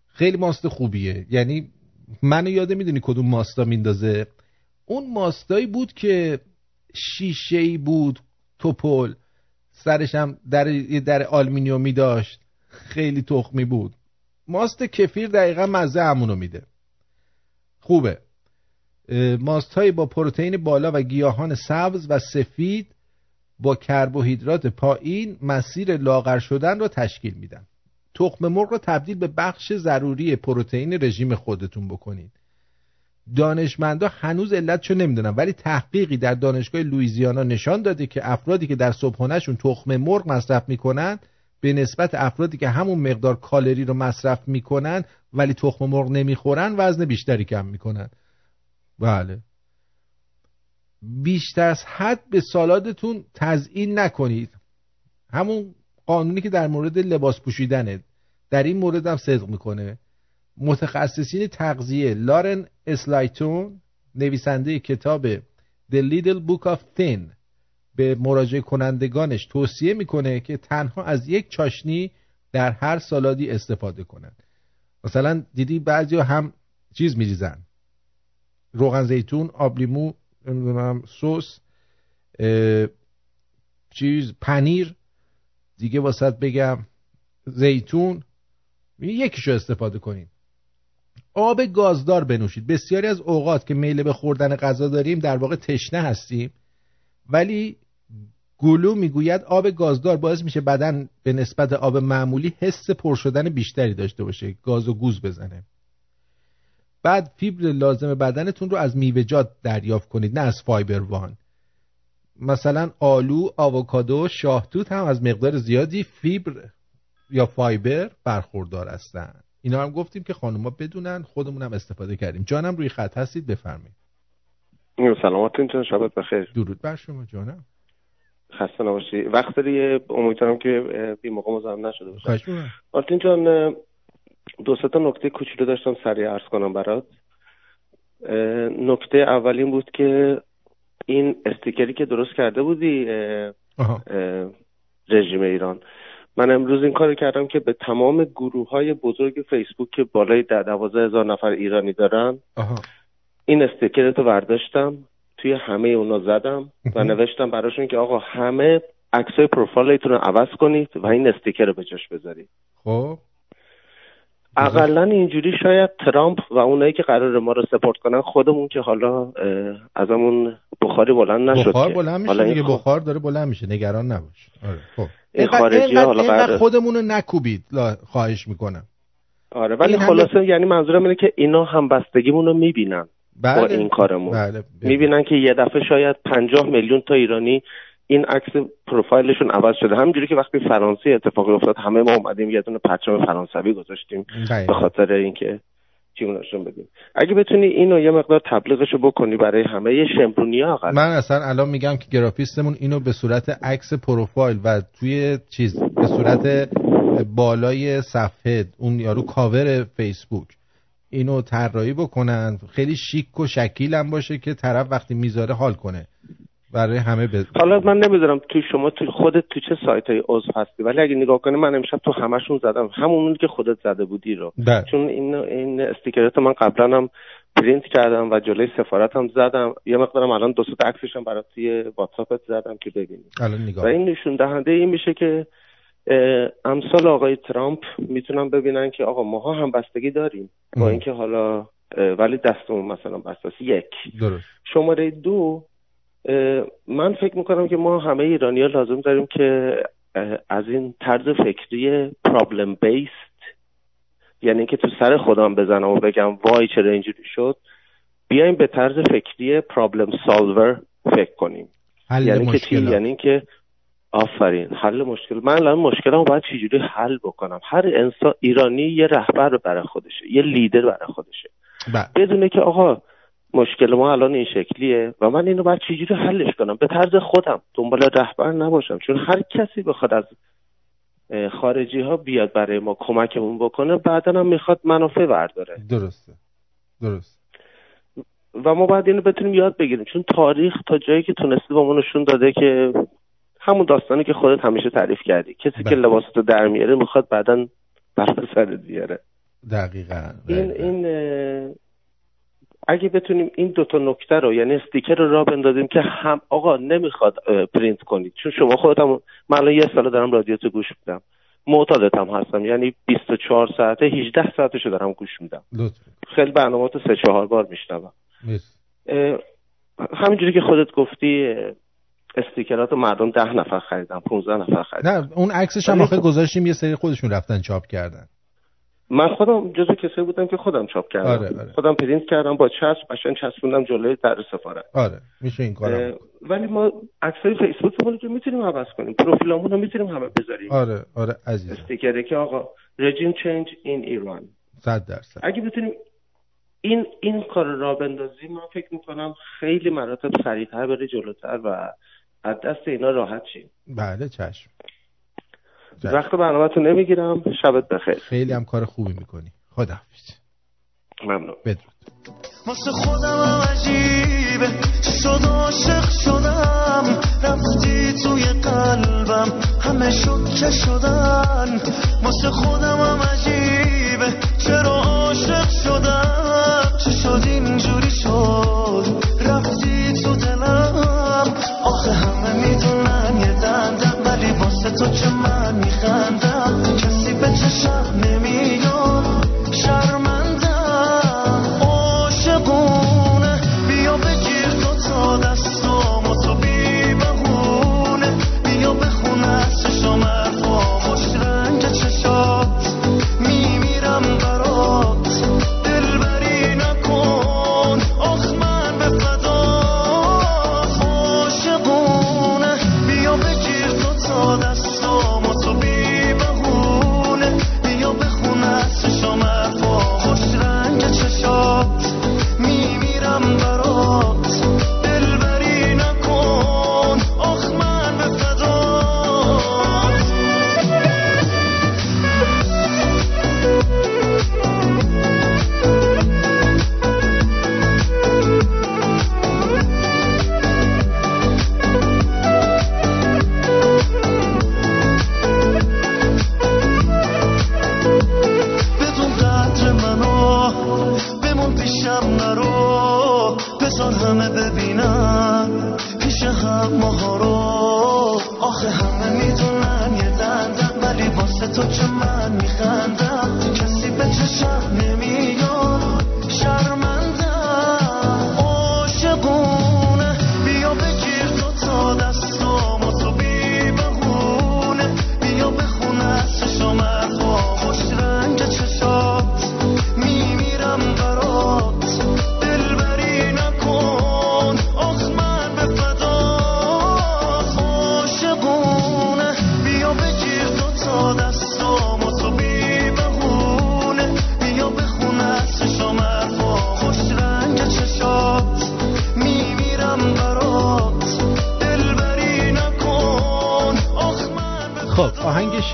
خیلی ماست خوبیه. یعنی منو یاده می‌دونی کدوم ماستا میندازه؟ اون ماستایی بود که شیشه ای بود توپل. سرش هم در در آلمینیومی داشت. خیلی تخمی بود. ماست کفیر دقیقا مزه همونو میده. خوبه. ماست های با پروتئین بالا و گیاهان سبز و سفید با کربوهیدرات پایین مسیر لاغر شدن را تشکیل میدن. تخم مرغ را تبدیل به بخش ضروری پروتئین رژیم خودتون بکنید. دانشمندا هنوز علتشو نمی‌دونن ولی تحقیقی در دانشگاه لویزیانا نشان داده که افرادی که در صبحانهشون تخم مرغ مصرف می‌کنن به نسبت افرادی که همون مقدار کالری رو مصرف می‌کنن ولی تخم مرغ نمی‌خورن وزن بیشتری کم می‌کنن. بله. بیشتر از حد به سالادتون تزیین نکنید. همون قانونی که در مورد لباس پوشیدنه. در این مورد هم صدق می‌کنه. متخصصین تغذیه لارن اسلایتون نویسنده کتاب The Little Book of Thin به مراجعه کنندگانش توصیه می‌کنه که تنها از یک چاشنی در هر سالادی استفاده کنند مثلا دیدی بعضی هم چیز میریزن. روغن زیتون آب لیمو نمی‌دونم سس چیز پنیر. دیگه واسط بگم زیتون. یکیشو استفاده کنیم. آب گازدار بنوشید. بسیاری از اوقات که میل به خوردن غذا داریم در واقع تشنه هستیم. ولی گلو می‌گوید آب گازدار باعث میشه بدن به نسبت آب معمولی حس پر شدن بیشتری داشته باشه. گاز و گوز بزنه. بعد فیبر لازم بدنتون رو از میوه‌جات دریافت کنید نه از فایبر وان. مثلا آلو، آووکادو، شاهتوت هم از مقدار زیادی فیبر یا فایبر برخوردار هستند. اینا هم گفتیم که خانوما بدونن خودمون هم استفاده کردیم. جانم روی خط هستید بفرمایید. سلامتون شبت بخیر. درود بر شما جانم. خسته نباشی. وقت داری امیدوارم که بی موقع مزاحم نشده باشه. آرتین جان دو تا نکته کوچولو داشتم سریع عرض کنم برات. نکته اولین بود که این استیکری که درست کرده بودی رژیم ایران. من امروز این کار کردم که به تمام گروه های بزرگ فیسبوک که بالای ده دوازه هزار نفر ایرانی دارن این استیکر رو برداشتم توی همه اونا زدم و نوشتم براشون که آقا همه عکسای پروفایلتون رو عوض کنید و این استیکر رو به جاش بذارید. خب. اقلا اینجوری شاید ترامپ و اونایی که قرار ما رو سپورت کنن خودمون که حالا ازمون بخاری بلند نشد بخار بلند میشه دیگه بخار داره بلند میشه نگران نباش. آره خب. این خارجی حالا قرار خودمون رو نکوبید خواهش می‌کنم. آره ولی خلاصه یعنی منظورم اینه که اینا هم بستگیمون رو می‌بینن بله. با این کارمون. بله. می‌بینن که یه دفعه شاید پنجاه میلیون تا ایرانی این عکس پروفایلشون عوض شده. همینجوری که وقتی فرانسه اتفاقی افتاد همه ما اومدیم یه دونه پرچم فرانسوی گذاشتیم به خاطر اینکه چیمون نشون بدیم. اگه بتونی اینو یه مقدار تبلیغشو بکنی برای همه یه شمرونی اقل من اصلا الان میگم که گرافیستمون اینو به صورت عکس پروفایل و توی چیز به صورت بالای صفحه اون یارو کاور فیسبوک اینو طراحی بکنن. خیلی شیک و شکیل هم باشه که طرف وقتی می‌ذاره حال کنه. برای همه بز... حالا من نمی‌دونم تو شما تو خودت تو چه سایت های عضو هستی ولی اگه نگاه کنی من امشب تو همشون زدم. همون که خودت زده بودی رو. بله. چون این این استیکرات من قبلا هم پرینت کردم و جلوی سفارت هم زدم. یه مقدارم الان دو تا عکسش هم برات توی واتساپت زدم که ببینی الان نگاه و این نشون دهنده این میشه که امثال آقای ترامپ می‌تونن ببینن که آقا ماها هم بستگی داریم. با اینکه حالا ولی دستمون مثلا بسته یک. درست. شماره دو من فکر می‌کنم که ما همه ایرانی ها لازم داریم که از این طرز فکری پرابلم بیست یعنی که تو سر خودم بزنم و بگم وای چرا اینجوری شد بیایم به طرز فکری پرابلم سالور فکر کنیم. یعنی که چی؟ یعنی که آفرین حل مشکل. من الان مشکلمو باید چجوری حل بکنم؟ هر انسان ایرانی یه رهبر برای خودشه یه لیدر برای خودشه. بدونه که آقا مشکل ما الان این شکلیه و من اینو باید چجوری حلش کنم؟ به طرز خودم. دنبال رهبر نباشم. چون هر کسی بخواد از خارجی ها بیاد برای ما کمکمون بکنه بعدا هم می‌خواد منافع برداره. درسته. درست. و ما باید اینو بتونیم یاد بگیریم. چون تاریخ تا جایی که تونسته با ما نشون داده که همون داستانی که خودت همیشه تعریف کردی. کسی که لباساتو در میاره می‌خواد بعدا بر سر دیاره دقیقا, این این اگه بتونیم این دوتا نکته رو یعنی استیکر رو را بندازیم که هم آقا نمی‌خواد پرینت کنید. چون شما خودتم من الان یه سال دارم رادیو تو گوش میدم. معتادت هم هستم. یعنی 24 ساعته 18 ساعتشو دارم گوش میدم. خیلی برنامه تو سه چهار بار میشنوم. همینجوری که خودت گفتی استیکرات مردم ده نفر خریدن 15 نفر خریدن. نه اون عکسش هم آخه گذاشتیم یه سری خودشون رفتن چاپ کردن. من خودم جزو کسایی بودم که خودم چاپ کردم. آره، آره. خودم پرینت کردم با چسب قشنگ چسبوندم جلوی در سفارت. آره میشه این کارم ولی ما عکسای فیسبوکمون رو می‌تونیم عوض کنیم پروفیلمون رو می‌تونیم همه بذاریم. آره آره عزیز استیکره که آقا رژیم چنج این ایران. 100 درصد. اگه بتونیم این این کار را بندازیم من فکر می‌کنم خیلی مراتب سریعتر بره جلوتر و از دست اینا راحت شیم. بله چشم. وقت برنامه تو نمی‌گیرم. شبت بخیر. خیلی هم کار خوبی می‌کنی. خدا حافظ ممنون. بدرود. واسه خودم هم عجیبه. شد عاشق شدم. رفتی توی قلبم. همه شکه شدن. واسه خودم هم عجیبه. چرا عاشق شدم؟ چه شد اینجوری شد؟ رفتی تو دلم. آخه همه می‌دونن یه دندم. ولی واسه تو که من کسی به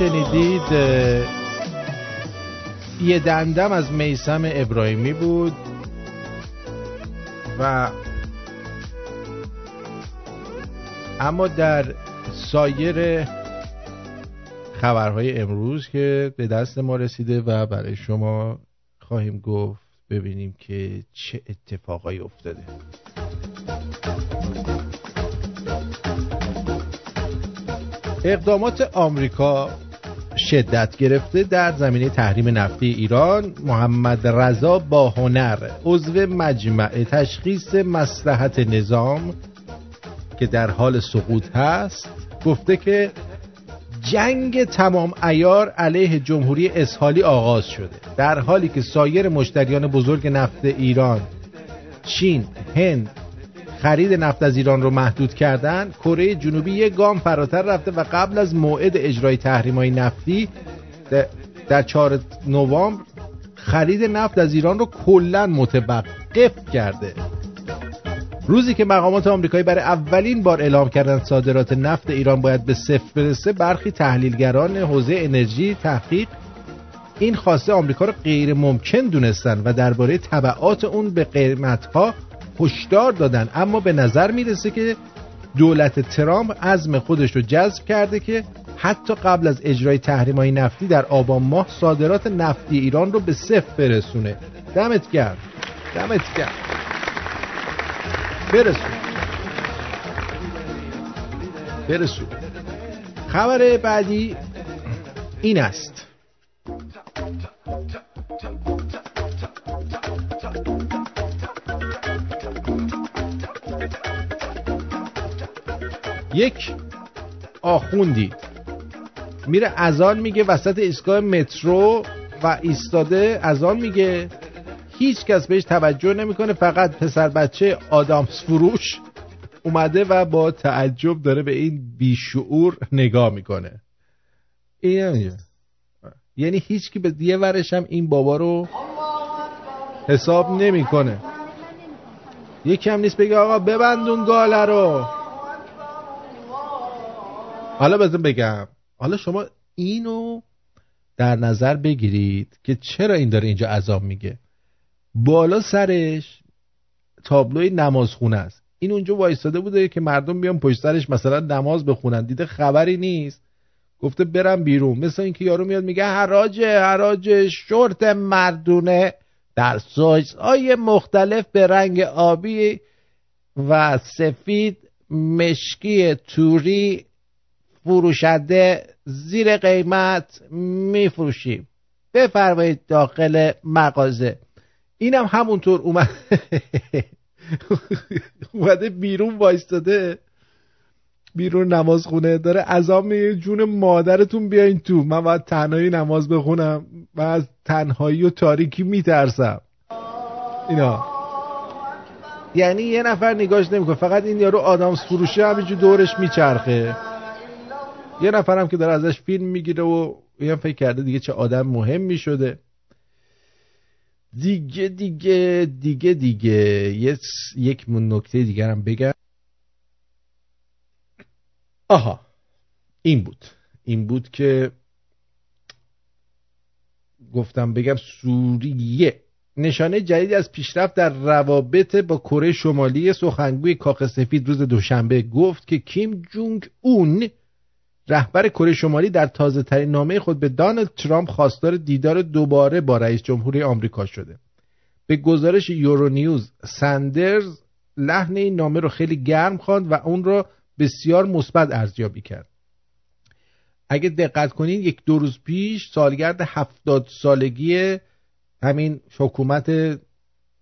شنیدید یه دندم از میسم ابراهیمی بود و اما در سایر خبرهای امروز که به دست ما رسیده و برای شما خواهیم گفت ببینیم که چه اتفاقایی افتاده. اقدامات آمریکا شدت گرفته در زمینه تحریم نفتی ایران محمد رضا با هنر عضو مجمع تشخیص مسلحت نظام که در حال سقوط هست گفته که جنگ تمام ایار علیه جمهوری اسحالی آغاز شده. در حالی که سایر مشتریان بزرگ نفت ایران چین، هند خرید نفت از ایران رو محدود کردن کره جنوبی یک گام فراتر رفته و قبل از موعد اجرای تحریم‌های نفتی در- در 4 نوامبر خرید نفت از ایران رو کلا متوقف کرده. روزی که مقامات آمریکایی برای اولین بار اعلام کردند صادرات نفت ایران باید به صفر برسه برخی تحلیلگران حوزه انرژی تحقیق این خواسته آمریکا را غیر ممکن دونستن و درباره تبعات اون به قیمتها هشدار دادن. اما به نظر می‌رسه که دولت ترامپ عزم خودش رو جذب کرده که حتی قبل از اجرای تحریم های نفتی در آبان ماه صادرات نفتی ایران رو به صفر برسونه. دمت گرم. دمت گرم. برسون. برسون. خبر بعدی این است. یک آخوندی. میره ازان میگه وسط ایستگاه مترو و ایستاده ازان میگه. هیچ کس بهش توجه نمی‌کنه فقط پسر بچه آدامس فروش اومده و با تعجب داره به این بیشعور نگاه می‌کنه. این یعنی هیچ کی به یه ورش هم این بابا رو حساب نمی‌کنه. یکی هم نیست بگه آقا ببندون گاله رو. حالا بزن بگم. حالا شما اینو در نظر بگیرید که چرا این داره اینجا عذاب میگه. بالا سرش تابلوی نمازخونه است. این اونجا وایستاده بوده که مردم بیان پشت سرش مثلا نماز بخونن. دیده خبری نیست. گفته برم بیرون. مثل اینکه یارو میاد میگه حراج حراج شورت مردونه. در های مختلف به رنگ آبی و سفید مشکی توری فروشنده زیر قیمت میفروشیم. بفرمایید داخل مغازه. اینم همونطور اومد اومده بیرون وایستاده. بیرون نماز خونه داره عذاب میگه جون مادرتون بیاین تو. من باید تنهایی نماز بخونم و از تنهایی و تاریکی میترسم. اینا. یعنی یه نفر نگاش نمی‌کنه. فقط این یارو آدامس فروشه همینجور دورش میچرخه. یه نفرم که داره ازش فیلم می‌گیره و یه فکر کرده دیگه چه آدم مهم شده دیگه دیگه دیگه دیگه. یک نکته دیگرم بگم. آها. این بود. این بود که گفتم بگم سوریه. نشانه جدید از پیشرفت در روابط با کره شمالی سخنگوی کاخ سفید روز دوشنبه گفت که کیم جونگ اون رهبر کره شمالی در تازه ترین نامه خود به دانالد ترامپ خواستار دیدار دوباره با رئیس جمهوری آمریکا شده. به گزارش یورونیوز سندرز لحن این نامه رو خیلی گرم خواند و اون رو بسیار مثبت ارزیابی کرد. اگه دقت کنین یک دو روز پیش سالگرد هفتاد سالگی همین حکومت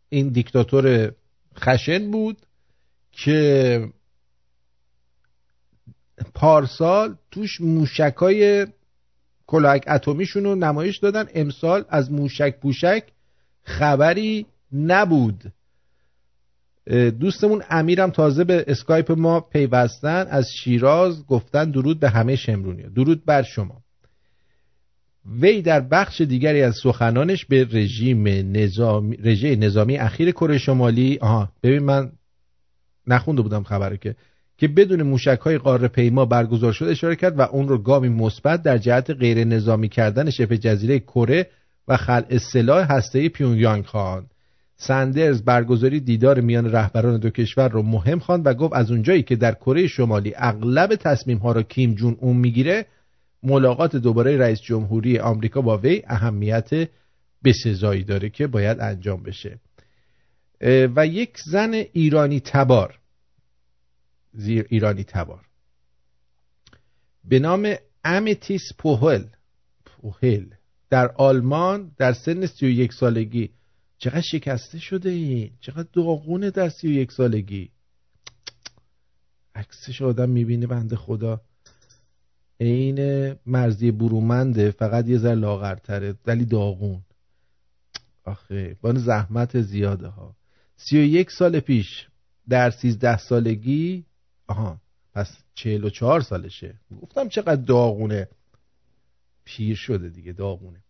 این دیکتاتور خشن بود که پارسال توش موشک های کلاهک اتمیشون رو نمایش دادن. امسال از موشک پوشک خبری نبود. دوستمون امیرم تازه به اسکایپ ما پیوستن. از شیراز گفتن درود به همه شمرونی درود بر شما. وی در بخش دیگری از سخنانش به رژیم نظامی رژه نظامی اخیر کره شمالی آها ببین من نخونده بودم خبره که که بدون موشک های قاره پیما برگزار شده اشاره کرد و اون رو گامی مثبت در جهت غیر نظامی کردن شبه جزیره کره و خلع سلاح هسته پیونگیانگ خواهند. سندرز برگزاری دیدار میان رهبران دو کشور رو مهم خواند و گفت از اونجایی که در کره شمالی اغلب تصمیم ها را کیم جون اون می‌گیره ملاقات دوباره رئیس جمهوری آمریکا با وی اهمیت بسزایی داره که باید انجام بشه. و یک زن ایرانی تبار زیر ایرانی تبار. به نام امتیس پوهل پوهل در آلمان در سن 31 سالگی. چقدر شکسته شده این؟ چقدر داغونه در 31 سالگی. عکسش آدم می‌بینه بنده خدا. عین مرزی برومنده فقط یه ذره لاغرتره ولی داغون. آخه بان زحمت زیاده ها. سی و یک سال پیش در سیزده سالگی آها پس چهل و چهار سالشه. گفتم چقدر داغونه. پیر شده دیگه داغونه.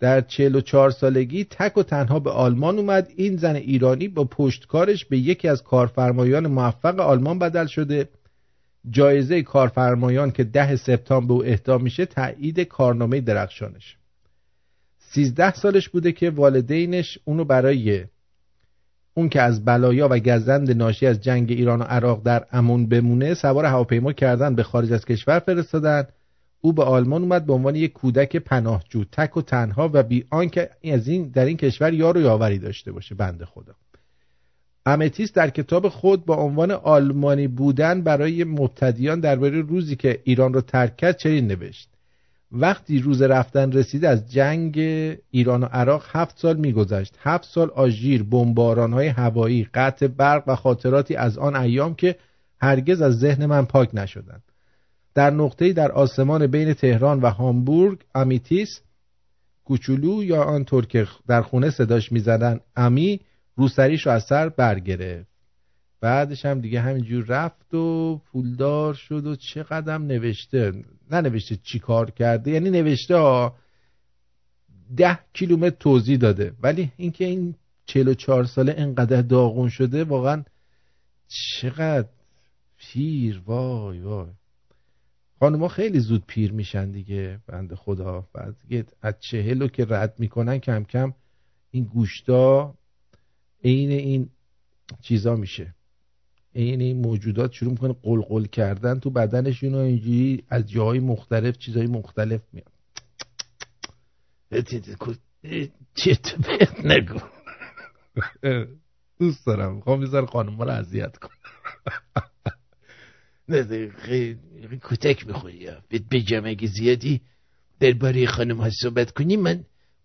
در چهل و چهار سالگی تک و تنها به آلمان اومد. این زن ایرانی با پشتکارش به یکی از کارفرمایان موفق آلمان بدل شده. جایزه کارفرمایان که ده سپتامبر به او اهدا میشه تایید کارنامه درخشانش. سیزده سالش بوده که والدینش اونو برای اون که از بلایا و گزند ناشی از جنگ ایران و عراق در امون بمونه سوار هواپیما کردن به خارج از کشور فرستادن. او به آلمان اومد به عنوان یک کودک پناهجو تک و تنها و بی آنکه از این در این کشور یار و یاوری داشته باشه بنده خدا. امتیس در کتاب خود با عنوان آلمانی بودن برای مبتدیان درباره روزی که ایران را ترک کرد چنین نوشت. وقتی روز رفتن رسید از جنگ ایران و عراق هفت سال میگذشت. هفت سال آژیر بمباران های هوایی قطع برق و خاطراتی از آن ایام که هرگز از ذهن من پاک نشدند. در نقطه‌ای در آسمان بین تهران و هامبورگ امیتیس کوچولو یا آنطور که در خونه صداش می‌زدن امی روسریش رو از سر برگرفت. بعدش هم دیگه همینجور رفت و پولدار شد و چه قدم نوشته؟ ننوشته چی کار کرده یعنی نوشته ها ده کیلومتر توضیح داده. ولی اینکه این چهل و چهار ساله انقدر داغون شده واقعا چقدر پیر وای وای. خانوما خیلی زود پیر میشن دیگه بند خدا. بعد از چهلو که رد می‌کنن کم کم این گوشتا عین این چیزا میشه. عین این موجودات شروع می‌کنه قلقل کردن تو بدنشون و اینجوری از جاهای مختلف چیزهای مختلف میاد. چیت بهت نگو؟ دوست دارم. می‌خوام بیزار خانم رو اذیت کن. نه خیلی کتک می‌خوری. بهت بگم اگه زیادی درباره خانم ها صحبت کنی من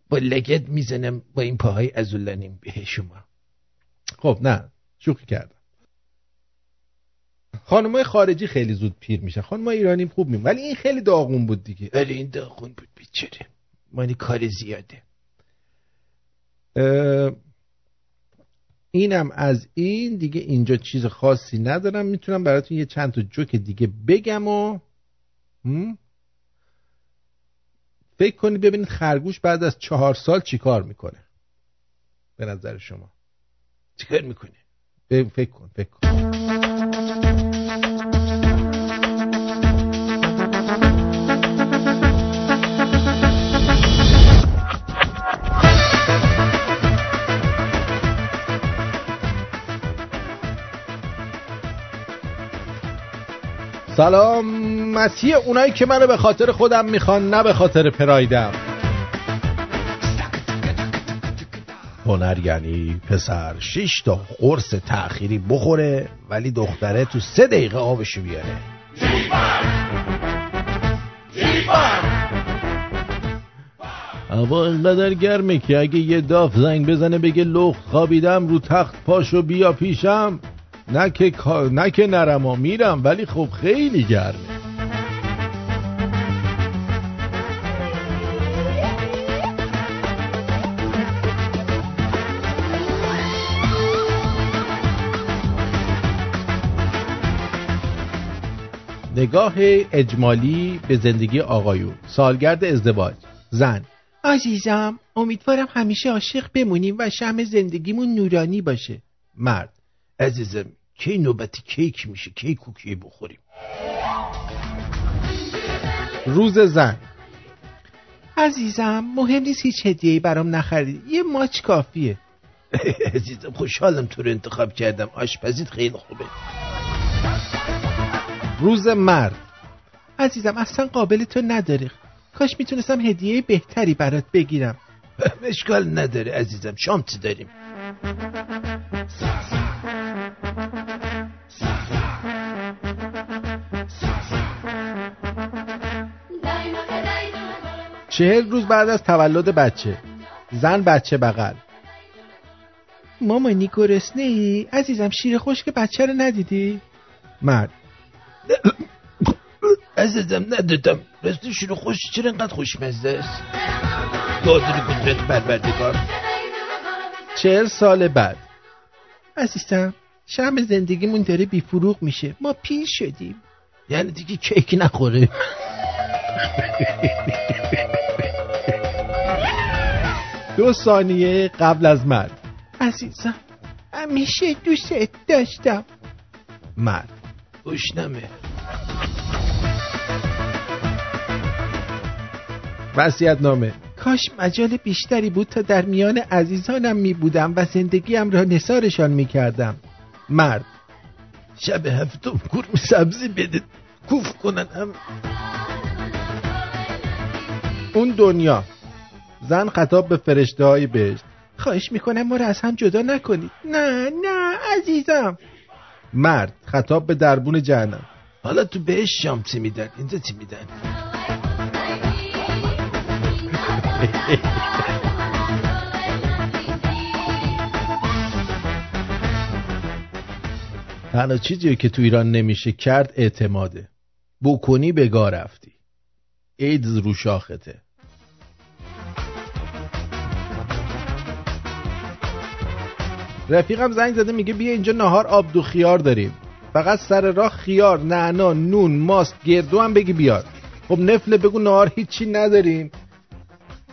با لگت می‌زنم با این پاهای ازولانیم به شما. خب نه. شوخی کردم. خانمای خارجی خیلی زود پیر میشن. خانمای ایرانی خوب میمون ولی این خیلی داغون بود دیگه. آره این داغون بود بیچاره. مانی کار زیاده. اینم از این. دیگه اینجا چیز خاصی ندارم. می‌تونم براتون یه چند تا جوک دیگه بگم و فکر کنید ببینید خرگوش بعد از چهار سال چیکار می‌کنه؟ به نظر شما. چیکار می‌کنه؟ فکر کن فکر کن. سلام. مسیح اونایی که منو به خاطر خودم می‌خوان نه به خاطر پرایدم. هنر یعنی پسر. شش تا قرص تأخیری بخوره ولی دختره تو سه دقیقه آبشو بیاره. هوا انقدر گرمه که اگه یه داف زنگ بزنه بگه لخت خوابیدم رو تخت پاشو بیا پیشم. نه که, نه که نرم میرم ولی خب خیلی گرمه. نگاه اجمالی به زندگی آقایون. سالگرد ازدواج. زن. عزیزم امیدوارم همیشه عاشق بمونیم و شم زندگیمون نورانی باشه. مرد. عزیزم کی نوبتی کیک میشه؟ کی کوکی بخوریم؟ روز زن. عزیزم مهم نیست هیچ هدیه‌ای برام نخرید. یه ماچ کافیه. عزیزم خوشحالم تو رو انتخاب کردم. آشپزیت خیلی خوبه. روز مرد. عزیزم اصلا قابل تو نداره. کاش می‌تونستم هدیه بهتری برات بگیرم. اشکال نداره عزیزم. شامت داریم. چهل روز بعد از تولد بچه. زن بچه بغل. مامانی گرسنه ای؟ عزیزم شیر خشک بچه رو ندیدی؟ مرد. عزیزم ندیدم. راستی شیر خشک چرا انقدر خوشمزه است؟ دادر قدرت بروردگار چهل سال بعد. عزیزم. شم زندگیمون داره بیفروغ میشه. ما پیر شدیم. یعنی دیگه کیک نخوره. دو ثانیه قبل از مرگ. عزیزم همیشه دوست داشتم. مرد گشنمه وسیعت نامه کاش مجال بیشتری بود تا در میان عزیزانم می بودم و زندگیم را نثارشان می کردم مرد. شب هفتم کرم سبزی بده. کوف کنن هم. اون دنیا. زن خطاب به فرشته های بهشت. خواهش می‌کنم ما را از هم جدا نکنید نه نه عزیزم. مرد خطاب به دربون جهنم. حالا تو بهش شام چی میدن؟ اینجا چی میدن؟ تنها چیزی که تو ایران نمیشه کرد اعتماده. بکنی بگاه رفتی. ایدز رو شاخته. رفیقم زنگ زده میگه بیا اینجا نهار آب دو خیار داریم. فقط سر راه خیار نعنا نون ماست گردو هم بگی بیار. خب نفله بگو نهار هیچی نداریم.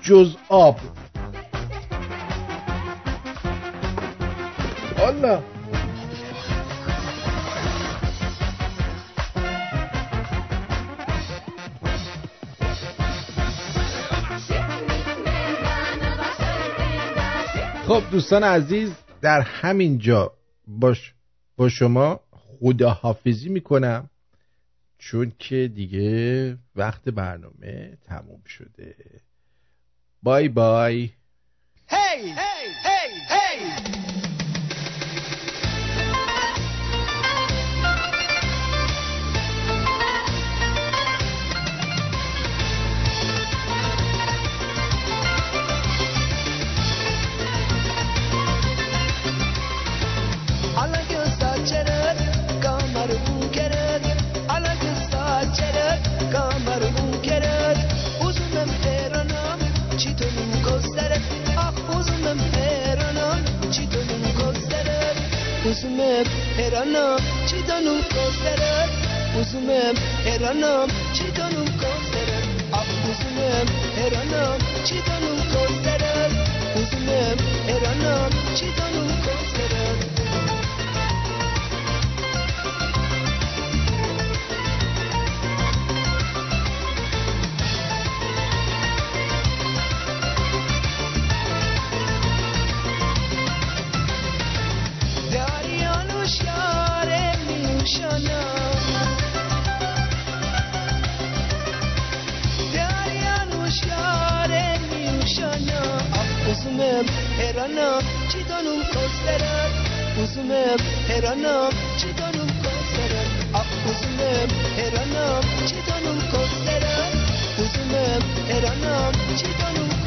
جز آب. الله خب دوستان عزیز در همین جا باش با شما خداحافظی می‌کنم چون که دیگه وقت برنامه تموم شده بای بای Hey! Hey! Hey! Hey! uzumem heranam çidanum konserer uzumem heranam çidanum konserer ab uzumem heranam çidanum konserer uzumem heranam çidanum konserer uzumem heranam çi danum kosterer uzumem heranam çi danum kosterer ah uzumem heranam çi danum kosterer uzumem heranam çi danum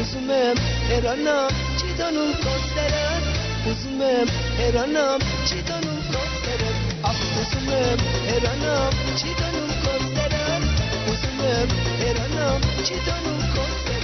uzumem her anam çidanul kosterer uzumem her anam çidanul kosterer ah uzumem her anam çidanul kosterer uzumem her anam çidanul kosterer